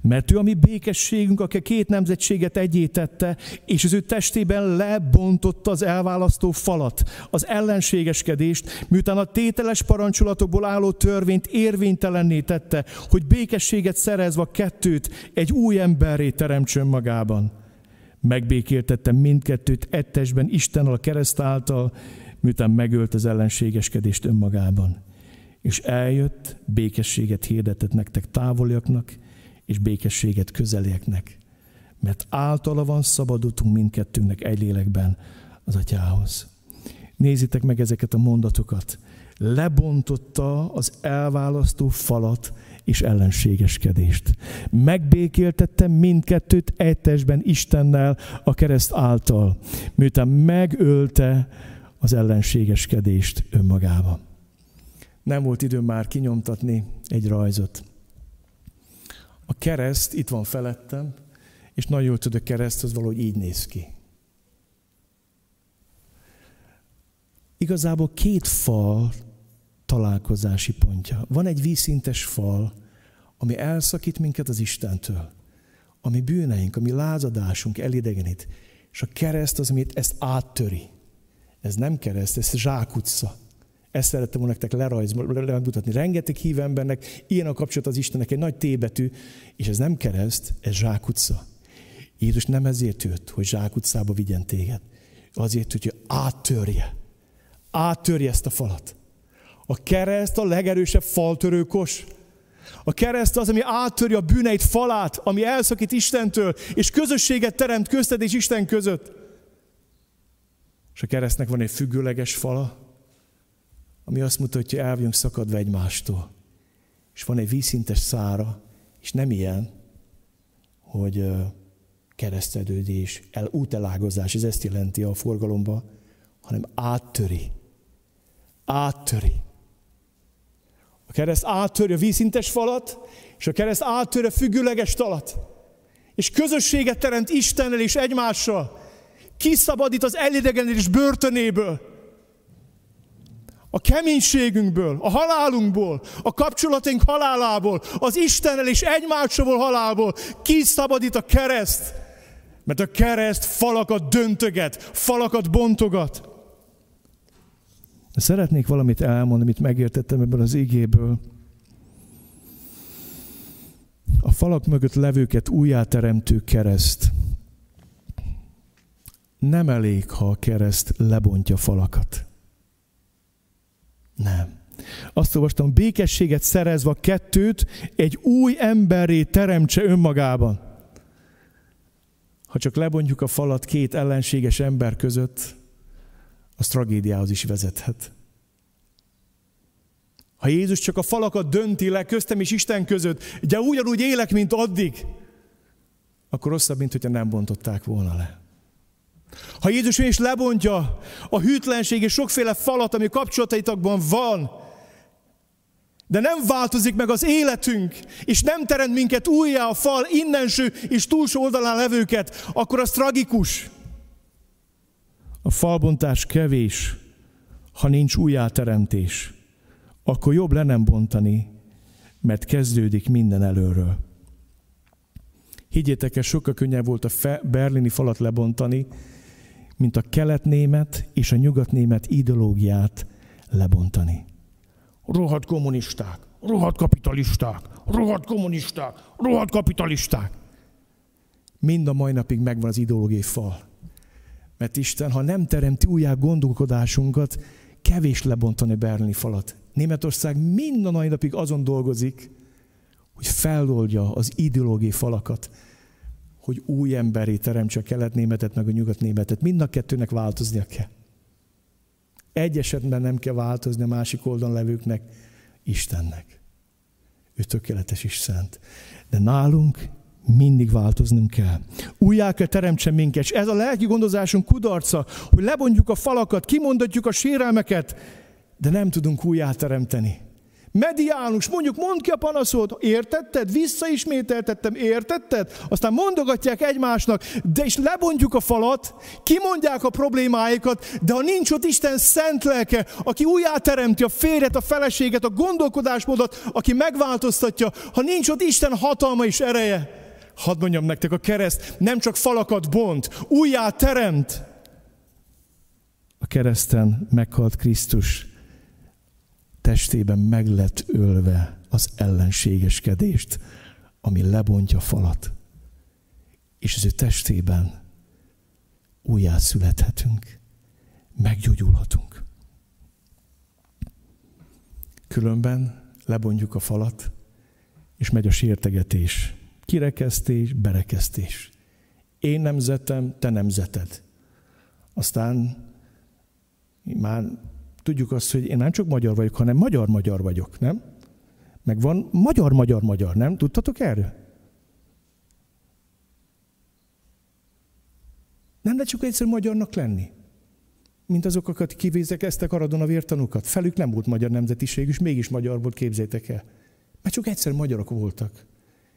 Mert ő a mi békességünk, aki a két nemzetséget egyétette, és az ő testében lebontotta az elválasztó falat, az ellenségeskedést, miután a tételes parancsolatokból álló törvényt érvénytelenné tette, hogy békességet szerezve kettőt egy új emberré teremtsön magában. Megbékéltette mindkettőt ettesben Isten a kereszt által, miután megölt az ellenségeskedést önmagában. És eljött, békességet hirdetett nektek távoliaknak, és békességet közelieknek. Mert általa van szabadultunk mindkettőnknek egy lélekben az atyához. Nézzétek meg ezeket a mondatokat. Lebontotta az elválasztó falat és ellenségeskedést. Megbékéltette mindkettőt egy testben Istennel a kereszt által, miután megölte az ellenségeskedést önmagában. Nem volt időm már kinyomtatni egy rajzot. A kereszt itt van felettem, és nagyon jól tudod, a kereszt az valahogy így néz ki. Igazából két fal találkozási pontja. Van egy vízszintes fal, ami elszakít minket az Istentől, ami bűneink, ami lázadásunk elidegenít, és a kereszt az, amit ezt áttöri. Ez nem kereszt, ez zsákutca. Ezt szerettem volna nektek lerajzolni, Rengeteg hív embernek ilyen a kapcsolat az Istennek, egy nagy tébetű, és ez nem kereszt, ez zsákutca. Jézus nem ezért jött, hogy zsákutcába vigyen téged. Azért, hogy áttörje. Áttörje ezt a falat. A kereszt a legerősebb faltörőkos. A kereszt az, ami áttöri a bűneit falát, ami elszakít Istentől, és közösséget teremt közted és Isten között. És a keresztnek van egy függőleges fala, ami azt mutatja, hogy el vagyunk szakadva egymástól. És van egy vízszintes szára, és nem ilyen, hogy keresztedődés, el, útelágozás, ez ezt jelenti a forgalomba, hanem áttöri. Áttöri. A kereszt áttöri a vízszintes falat, és a kereszt áttöri a függőleges talat. És közösséget teremt Istennel és egymással. Kiszabadít az elidegenedés börtönéből a keménységünkből, a halálunkból, a kapcsolataink halálából, az Istennel és egymásról halálból kiszabadít a kereszt. Mert a kereszt falakat döntöget, falakat bontogat. Szeretnék valamit elmondani, amit megértettem ebből az igéből. A falak mögött levőket újjáteremtő kereszt. Nem elég, ha a kereszt lebontja falakat. Nem. Azt olvastam, békességet szerezve a kettőt egy új emberré teremtse önmagában. Ha csak lebontjuk a falat két ellenséges ember között, az tragédiához is vezethet. Ha Jézus csak a falakat dönti le köztem és Isten között, de ugyanúgy élek, mint addig, akkor rosszabb, mint hogyha nem bontották volna le. Ha Jézus is lebontja a hűtlenség és sokféle falat, ami kapcsolataitokban van, de nem változik meg az életünk, és nem teremt minket újjá a fal innenső és túlsó oldalán levőket, akkor az tragikus. A falbontás kevés, ha nincs újjáteremtés. Akkor jobb le nem bontani, mert kezdődik minden előről. Higgyétek el, sokkal könnyebb volt a berlini falat lebontani, mint a keletnémet és a nyugatnémet ideológiát lebontani. Rohadt kommunisták, rohadt kapitalisták, rohadt kommunisták, rohadt kapitalisták. Mind a mai napig megvan az ideológiai fal. Mert Isten, ha nem teremti újjá gondolkodásunkat, kevés lebontani a berlini falat. Németország mind a mai napig azon dolgozik, hogy feloldja az ideológiai falakat, hogy új emberé teremtse a kelet-németet, meg a nyugat-németet. Mind a kettőnek változnia kell. Egy esetben nem kell változni a másik oldalon levőknek, Istennek. Ő tökéletes is szent. De nálunk mindig változnunk kell. Újjá kell teremtsen minket, és ez a lelki gondozásunk kudarca, hogy lebontjuk a falakat, kimondatjuk a sérelmeket, de nem tudunk újjá teremteni. Mediánus, mondjuk mond ki a panaszod, értetted? Visszaismételtettem, értetted? Aztán mondogatják egymásnak, de is lebontjuk a falat, kimondják a problémáikat, de ha nincs ott Isten szent lelke, aki újjáteremti a férjet, a feleséget, a gondolkodásmódot, aki megváltoztatja, ha nincs ott Isten hatalma és ereje, hadd mondjam nektek, a kereszt nem csak falakat bont, újjá teremt. A kereszten meghalt Krisztus testében meg lett ölve az ellenségeskedést, ami lebontja falat. És az ő testében újjászülethetünk, meggyógyulhatunk. Különben lebontjuk a falat, és megy a sértegetés, kirekesztés, berekesztés. Én nemzetem, te nemzeted. Aztán már tudjuk azt, hogy én nem csak magyar vagyok, hanem magyar-magyar vagyok, nem? Meg van magyar-magyar-magyar, nem? Tudtatok erről? Nem lehet csak egyszer magyarnak lenni. Mint azok, akik kivézekeztek a vértanúkat. Felük nem volt magyar nemzetiség, és mégis magyar volt, képzétek el. Mert csak egyszer magyarok voltak.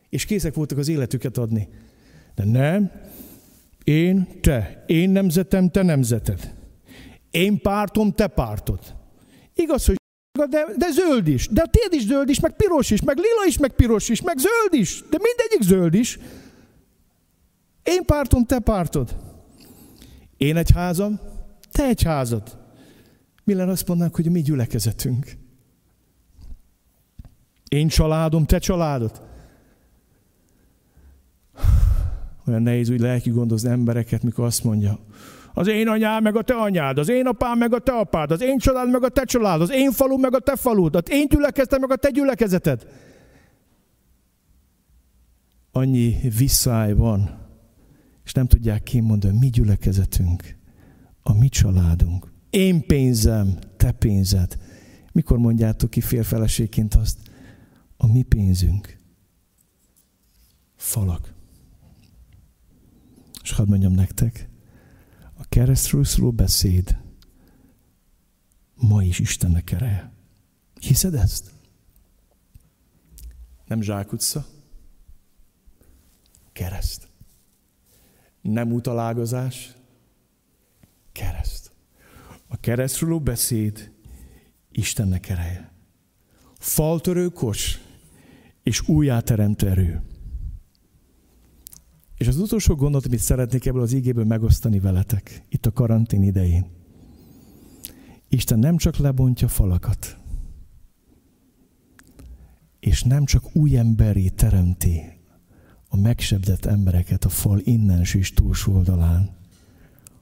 És készek voltak az életüket adni. De nem, én, te, én nemzetem, te nemzeted. Én pártom, te pártod. Igaz, hogy de, de zöld is. De a tiéd is zöld is, meg piros is, meg lila is, meg piros is, meg zöld is. De mindegyik zöld is. Én pártom, te pártod. Én egy házam, te egy házad. Mi lenne azt mondanánk, hogy a mi gyülekezetünk? Én családom, te családod. Olyan nehéz úgy lelki gondozni embereket, mikor azt mondja, az én anyám, meg a te anyád, az én apám, meg a te apád, az én család, meg a te család, az én falu, meg a te falud, az én gyülekeztem, meg a te gyülekezeted. Annyi visszáj van, és nem tudják kimondani, mi gyülekezetünk, a mi családunk. Én pénzem, te pénzed. Mikor mondjátok ki férfeleségként azt? A mi pénzünk. Falak. És hadd mondjam nektek, keresztről szóló beszéd ma is Istennek ereje. Hiszed ezt? Nem zsákutca? Kereszt. Nem utalágazás? Kereszt. A keresztről beszéd Istennek ereje. Faltörő kocs és újjáteremtő erő. És az utolsó gondot, amit szeretnék ebből az ígéből megosztani veletek, itt a karantén idején. Isten nem csak lebontja falakat, és nem csak új emberi teremti a megsebdett embereket a fal innen és túlsó oldalán,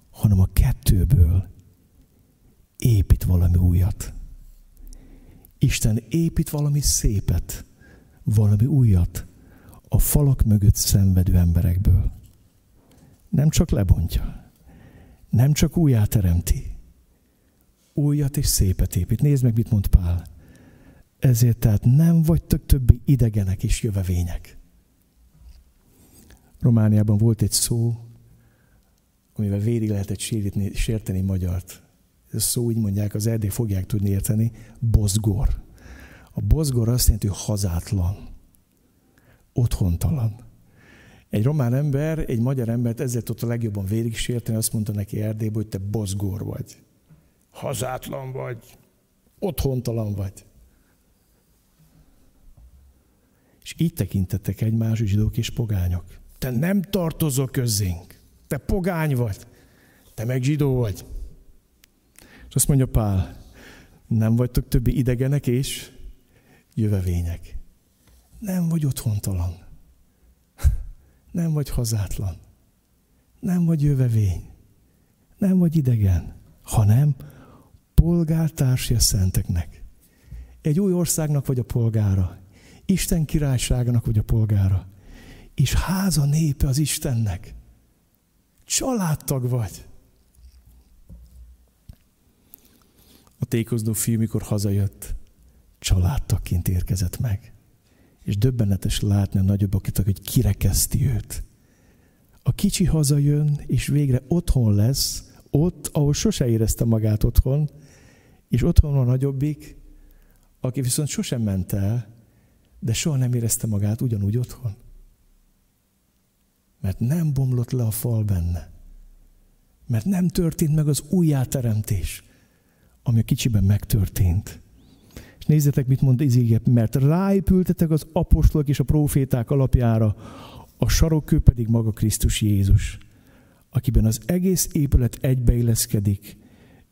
hanem a kettőből épít valami újat. Isten épít valami szépet, valami újat a falak mögött szenvedő emberekből. Nem csak lebontja, nem csak újjáteremti, újat és szépet épít. Nézd meg, mit mond Pál. Ezért tehát nem vagytok többi idegenek és jövevények. Romániában volt egy szó, amivel végig lehetett sérteni, sérteni magyart. Ez szó, úgy mondják, az erdély fogják tudni érteni, bozgor. A bozgor azt jelenti, hogy hazátlan, otthontalan. Egy román ember, egy magyar embert ezzel tudta legjobban végig sérteni, azt mondta neki Erdélybe, hogy te bozgor vagy. Hazátlan vagy, otthontalan vagy. És így tekintettek egymás zsidók és pogányok. Te nem tartozol közénk. Te pogány vagy. Te meg zsidó vagy. És azt mondja Pál, nem vagytok többi idegenek és jövevények. Nem vagy otthontalan. Nem vagy hazátlan. Nem vagy jövevény. Nem vagy idegen, hanem polgártársi a szenteknek. Egy új országnak vagy a polgára. Isten királyságának vagy a polgára. És háza népe az Istennek. Családtag vagy. A tékozdó fiú, mikor hazajött, családtagként érkezett meg. És döbbenetes látni a nagyobbakit, hogy kirekeszti őt. A kicsi hazajön, és végre otthon lesz, ott, ahol sose érezte magát otthon, és otthon van a nagyobbik, aki viszont sosem ment el, de soha nem érezte magát ugyanúgy otthon. Mert nem bomlott le a fal benne. Mert nem történt meg az újjáteremtés, ami a kicsiben megtörtént. Nézzétek, mit mond Izége, mert ráépültetek az apostolok és a proféták alapjára, a sarokkő pedig maga Krisztus Jézus, akiben az egész épület egybeilleszkedik,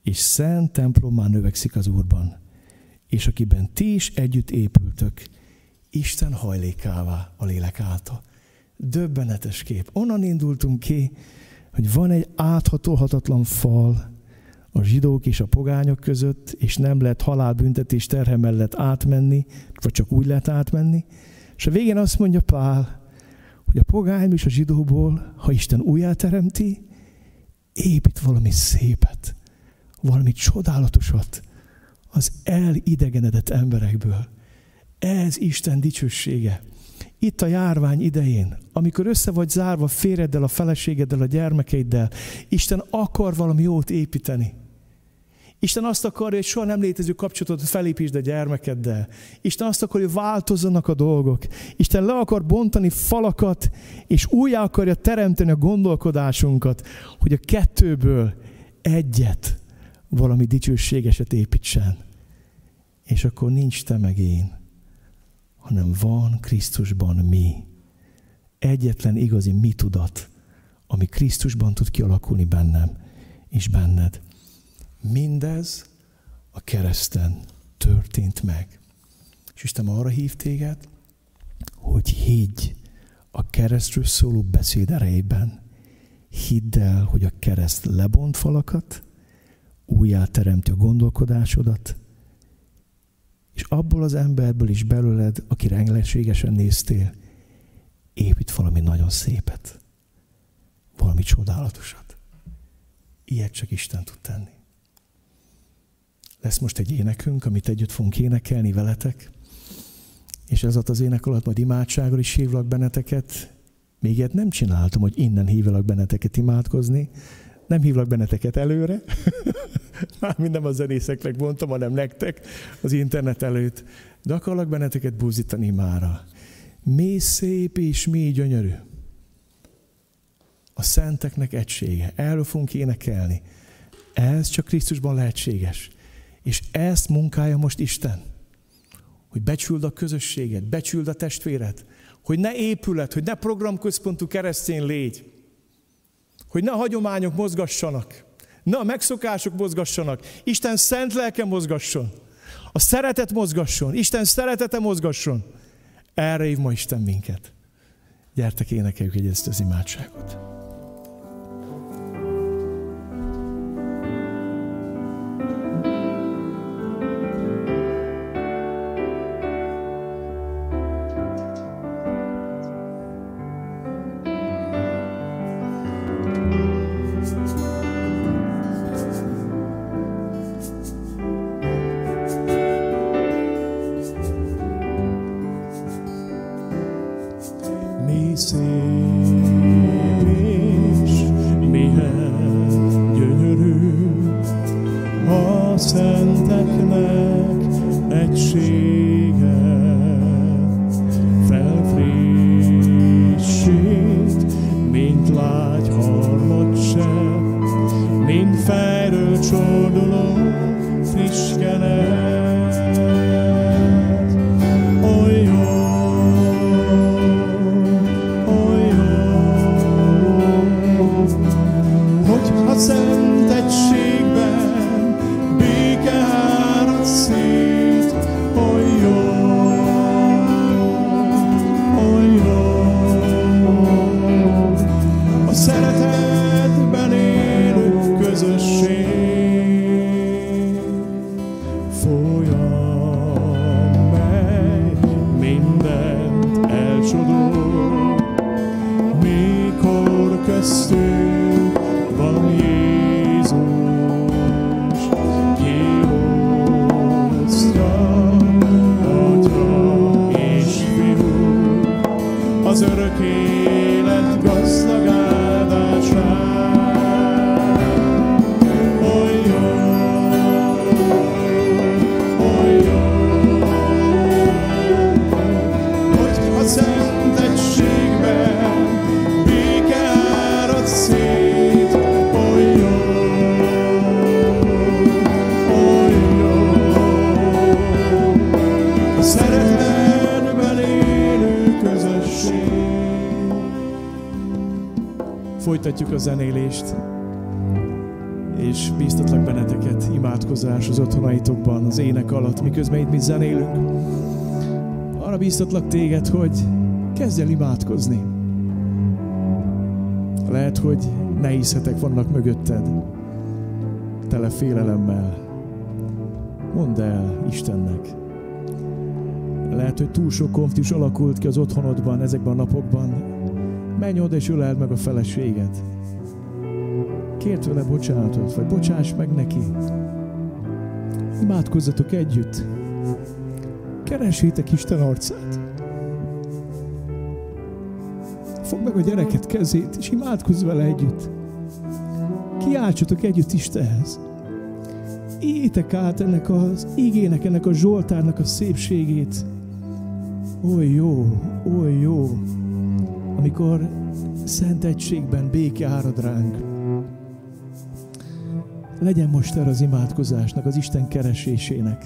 és szent templomán növekszik az Úrban, és akiben ti is együtt épültök, Isten hajlékává a lélek által. Döbbenetes kép. Onnan indultunk ki, hogy van egy áthatolhatatlan fal a zsidók és a pogányok között, és nem lehet halálbüntetés terhe mellett átmenni, vagy csak úgy lehet átmenni. És a végén azt mondja Pál, hogy a pogány és a zsidóból, ha Isten újjáteremti, épít valami szépet, valami csodálatosat az elidegenedett emberekből. Ez Isten dicsősége. Itt a járvány idején, amikor össze vagy zárva féreddel, a feleségeddel, a gyermekeiddel, Isten akar valami jót építeni. Isten azt akarja, hogy soha nem létező kapcsolatot felépítsd a gyermekeddel. Isten azt akarja, hogy változzanak a dolgok. Isten le akar bontani falakat, és újjá akarja teremteni a gondolkodásunkat, hogy a kettőből egyet, valami dicsőségeset építsen. És akkor nincs te meg én, hanem van Krisztusban mi. Egyetlen igazi mi tudat, ami Krisztusban tud kialakulni bennem és benned. Mindez a kereszten történt meg. És Isten arra hív téged, hogy higgy a keresztről szóló beszéd erejében. Hidd el, hogy a kereszt lebont falakat, újjáteremti a gondolkodásodat, és abból az emberből is belőled, aki rengetegségesen néztél, épít valami nagyon szépet, valami csodálatosat. Ilyet csak Isten tud tenni. Lesz most egy énekünk, amit együtt fogunk énekelni veletek, és ez az ének alatt majd imádságra is hívlak benneteket. Még ilyet nem csináltam, hogy innen hívlak benneteket imádkozni, nem hívlak benneteket előre, már nem a zenészeknek mondtam, hanem nektek az internet előtt, de akarlak benneteket búzítani mára. Mi szép és mi gyönyörű. A szenteknek egysége. Erről fogunk énekelni. Ez csak Krisztusban lehetséges. És ezt munkálja most Isten. Hogy becsüld a közösséget, becsüld a testvéret, hogy ne épület, hogy ne programközpontú keresztény légy, hogy ne hagyományok mozgassanak, ne a megszokások mozgassanak, Isten szent lelke mozgasson, a szeretet mozgasson, Isten szeretete mozgasson. Erre hív ma Isten minket. Gyertek énekeljük egy ezt az imádságot. Miközben itt mi zenélünk. Arra bíztatlak téged, hogy kezdj el imádkozni. Lehet, hogy nehézhetek vannak mögötted, tele félelemmel. Mondd el Istennek. Lehet, hogy túl sok konfliktus alakult ki az otthonodban ezekben a napokban, Menj oda és öleld meg a feleséget. Kérj tőle bocsánatot, vagy bocsáss meg neki. Imádkozzatok együtt. Keresétek Isten arcát. Fogd meg a gyereket kezét, és imádkozz vele együtt. Kiáltsatok együtt Istenhez. Étek át ennek az igének, ennek a Zsoltárnak a szépségét. Oly jó, oly jó amikor szent egységben béke árad ránk. Legyen most erre az imádkozásnak, az Isten keresésének.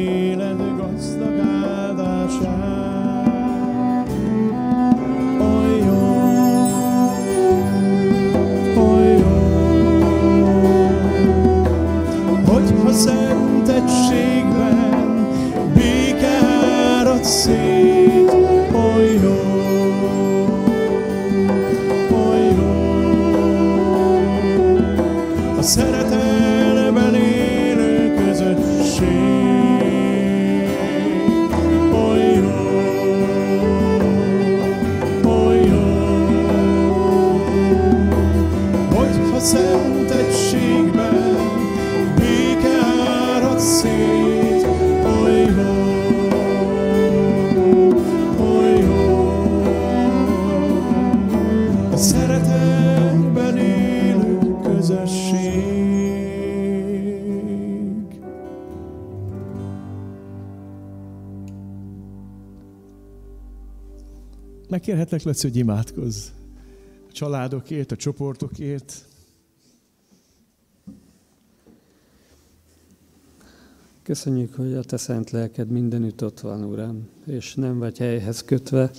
Megkérhetlek, Laci, hogy imádkozz a családokért, a csoportokért. Köszönjük, hogy a Te szent lelked mindenütt ott van, Uram, és nem vagy helyhez kötve,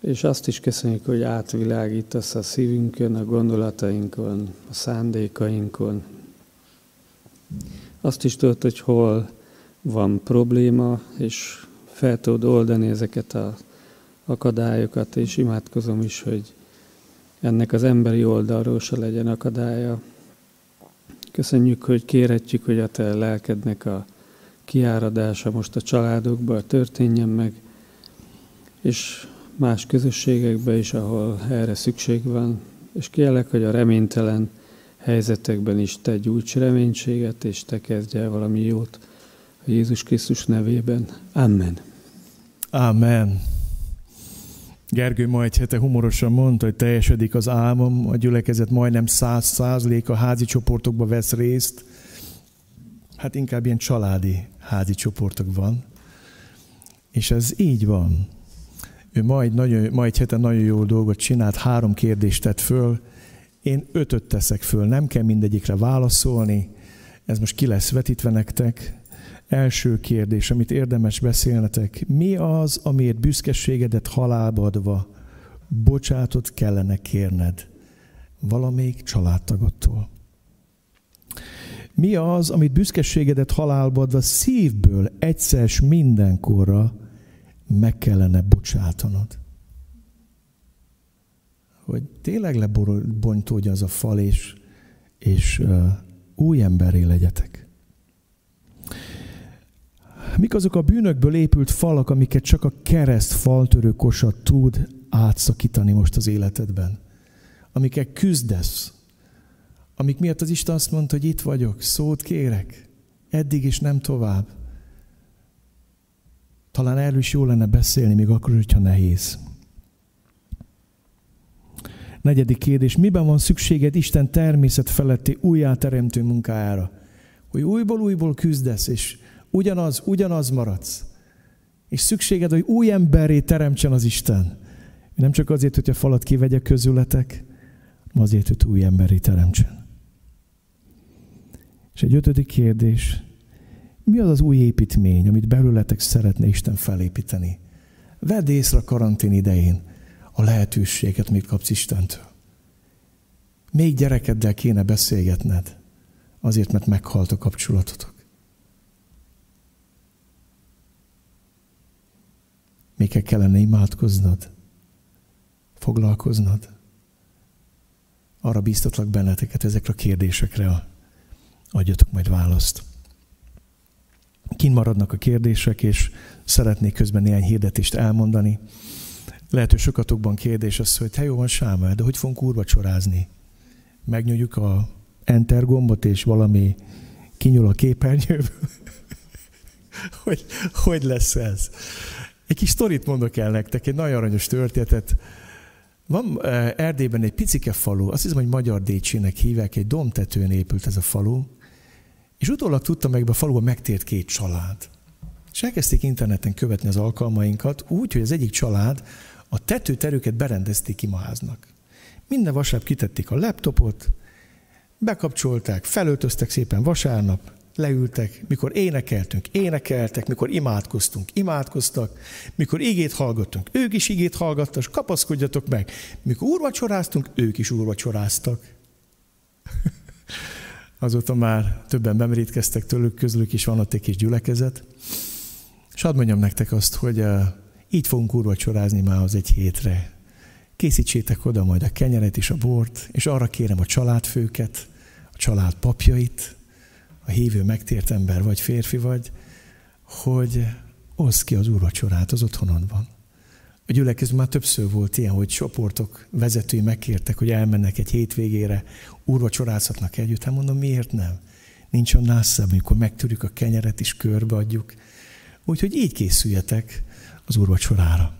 és azt is köszönjük, hogy átvilágítasz a szívünkön, a gondolatainkon, a szándékainkon. Azt is tudod, hogy hol van probléma, és fel tudod oldani ezeket a akadályokat, és imádkozom is, hogy ennek az emberi oldalról se legyen akadálya. Köszönjük, hogy kérhetjük, hogy a Te lelkednek a kiáradása most a családokba történjen meg, és más közösségekbe is, ahol erre szükség van, és kérlek, hogy a reménytelen helyzetekben is te gyújts reménységet, és te kezdj el valami jót a Jézus Krisztus nevében. Amen. Amen. Gergő ma egy hete humorosan mondta, hogy teljesedik az álmom, a gyülekezet majdnem száz százalék a házi csoportokba vesz részt. Hát inkább ilyen családi házi csoportokban. És ez így van. Ő ma egy, nagyon, ma egy hete nagyon jó dolgot csinált, három kérdést tett föl, én ötöt teszek föl, nem kell mindegyikre válaszolni, ez most ki lesz vetítve nektek. Első kérdés, amit érdemes beszélnetek, mi az, amiért büszkeségedet halálba adva bocsátot kellene kérned valamelyik családtagottól? Mi az, amit büszkeségedet halálba adva szívből egyszer mindenkorra meg kellene bocsátanod? Hogy tényleg lebontódja az a fal, és, és uh, új emberré legyetek. Mik azok a bűnökből épült falak, amiket csak a kereszt faltörő kosa tud átszakítani most az életedben? Amiket küzdesz, amik miatt az Isten azt mondta, hogy itt vagyok, szót kérek, eddig is nem tovább. Talán erről is jó lenne beszélni, még akkor, hogyha nehéz. Negyedik kérdés, miben van szükséged Isten természet feletti újjáteremtő munkájára? Hogy újból újból küzdesz, és ugyanaz, ugyanaz maradsz. És szükséged, hogy új emberré teremtsen az Isten. Nem csak azért, hogy a falat kivegye közületek, hanem azért, hogy új emberré teremtsen. És egy ötödik kérdés, mi az az új építmény, amit belőletek szeretne Isten felépíteni? Vedd észre a karantén idején a lehetőséget, mit kapsz Istentől. Még gyerekeddel kéne beszélgetned, azért, mert meghalt a kapcsolatotok. Még kellene imádkoznod, foglalkoznod. Arra bíztatlak benneteket ezekre a kérdésekre, adjatok majd választ. Kint maradnak a kérdések, és szeretnék közben néhány hirdetést elmondani. Lehet, hogy sokatokban kérdés az, hogy te jó van Sámel, de hogy fogunk úrvacsorázni? Megnyomjuk a enter gombot, és valami kinyúl a képernyőből. hogy, hogy lesz ez? Egy kis sztorit mondok el nektek, egy nagyon aranyos történetet. Van eh, Erdélyben egy picike falu, azt hiszem, hogy Magyar Décsének hívják, egy domtetőn épült ez a falu, és utólag tudtam meg, hogy a faluban megtért két család. És elkezdték interneten követni az alkalmainkat, úgy, hogy az egyik család a tetőterüket berendezték imaháznak. Minden vasárnap kitették a laptopot, bekapcsolták, felöltöztek szépen vasárnap, leültek, mikor énekeltünk, énekeltek, mikor imádkoztunk, imádkoztak, mikor igét hallgattunk, ők is igét hallgattak, kapaszkodjatok meg. Mikor úrvacsoráztunk, ők is úrvacsoráztak. Azóta már többen bemerítkeztek tőlük, közülük is van ott egy kis gyülekezet. És hadd mondjam nektek azt, hogy uh, így fogunk úrvacsorázni már az egy hétre. Készítsétek oda majd a kenyeret és a bort, és arra kérem a családfőket, család papjait, a hívő megtért ember vagy férfi vagy, hogy oszd ki az úrvacsorát az otthonodban. A gyülekező már többször volt ilyen, hogy csoportok vezetői megkértek, hogy elmennek egy hétvégére, úrvacsorázhatnak együtt. Hát mondom, miért nem? Nincs a nászebb, amikor megtörjük a kenyeret és körbeadjuk. Úgyhogy így készüljetek az úrvacsorára.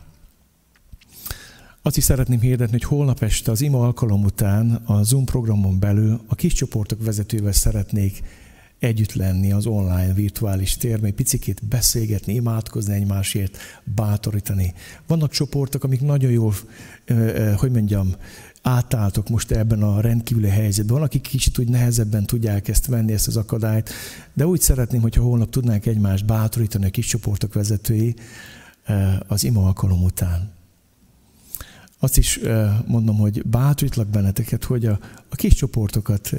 Azt is szeretném hirdetni, hogy holnap este az ima alkalom után a Zoom programon belül a kis csoportok vezetővel szeretnék együtt lenni az online virtuális térben, egy picikét beszélgetni, imádkozni egymásért, bátorítani. Vannak csoportok, amik nagyon jól, hogy mondjam, átálltok most ebben a rendkívüli helyzetben. Van, akik kicsit úgy nehezebben tudják ezt venni, ezt az akadályt, de úgy szeretném, hogyha holnap tudnánk egymást bátorítani a kis csoportok vezetői az ima alkalom után. Azt is mondom, hogy bátorítlak benneteket, hogy a, a kis csoportokat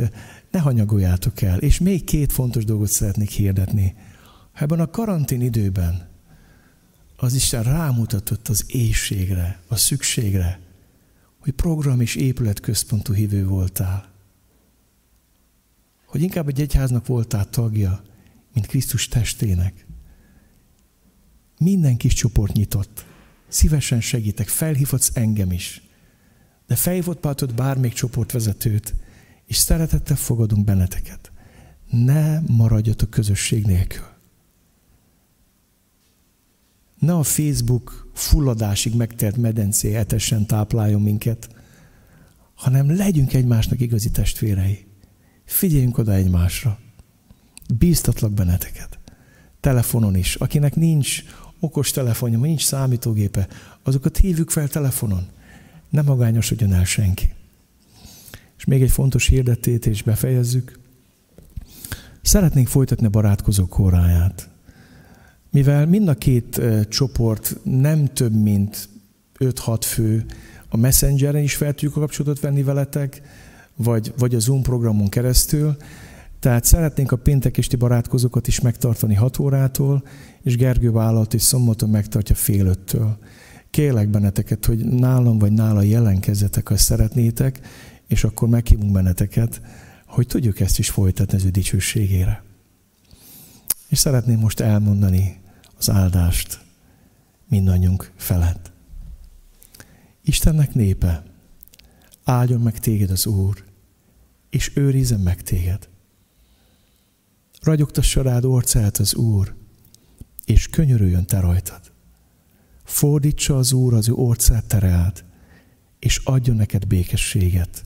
ne hanyagoljátok el. És még két fontos dolgot szeretnék hirdetni. Ebben a karantén időben az Isten rámutatott az éjségre, a szükségre, hogy program és épületközpontú hívő voltál. Hogy inkább egy egyháznak voltál tagja, mint Krisztus testének. Minden kis csoport nyitott. Szívesen segítek, felhívhatsz engem is. De felhívott bármelyik csoportvezetőt, és szeretettel fogadunk benneteket. Ne maradjatok közösség nélkül. Ne a Facebook fulladásig megtert medencé etesen tápláljon minket, hanem legyünk egymásnak igazi testvérei. Figyeljünk oda egymásra. Bíztatlak benneteket. Telefonon is. Akinek nincs okos telefonja, nincs számítógépe, azokat hívjuk fel telefonon. Ne magányosodjon el senki. Még egy fontos hirdetét, és befejezzük. Szeretnénk folytatni a barátkozók óráját. Mivel mind a két csoport nem több, mint 5-6 fő, a Messengeren is fel tudjuk a kapcsolatot venni veletek, vagy, vagy a Zoom programon keresztül, tehát szeretnénk a péntekesti barátkozókat is megtartani 6 órától, és Gergő vállalt és szombaton megtartja fél öttől. Kérlek benneteket, hogy nálam vagy nála jelenkezzetek, ha szeretnétek, és akkor meghívunk benneteket, hogy tudjuk ezt is folytatni az ő dicsőségére. És szeretném most elmondani az áldást mindannyiunk felett. Istennek népe, áldjon meg téged az Úr, és őrizzen meg téged. Ragyogtassa rád orcát az Úr, és könyörüljön te rajtad. Fordítsa az Úr az ő orcát tereát, és adjon neked békességet.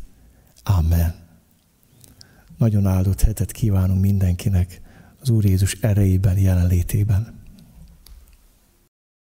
Amen. Nagyon áldott hetet kívánunk mindenkinek az Úr Jézus erejében, jelenlétében.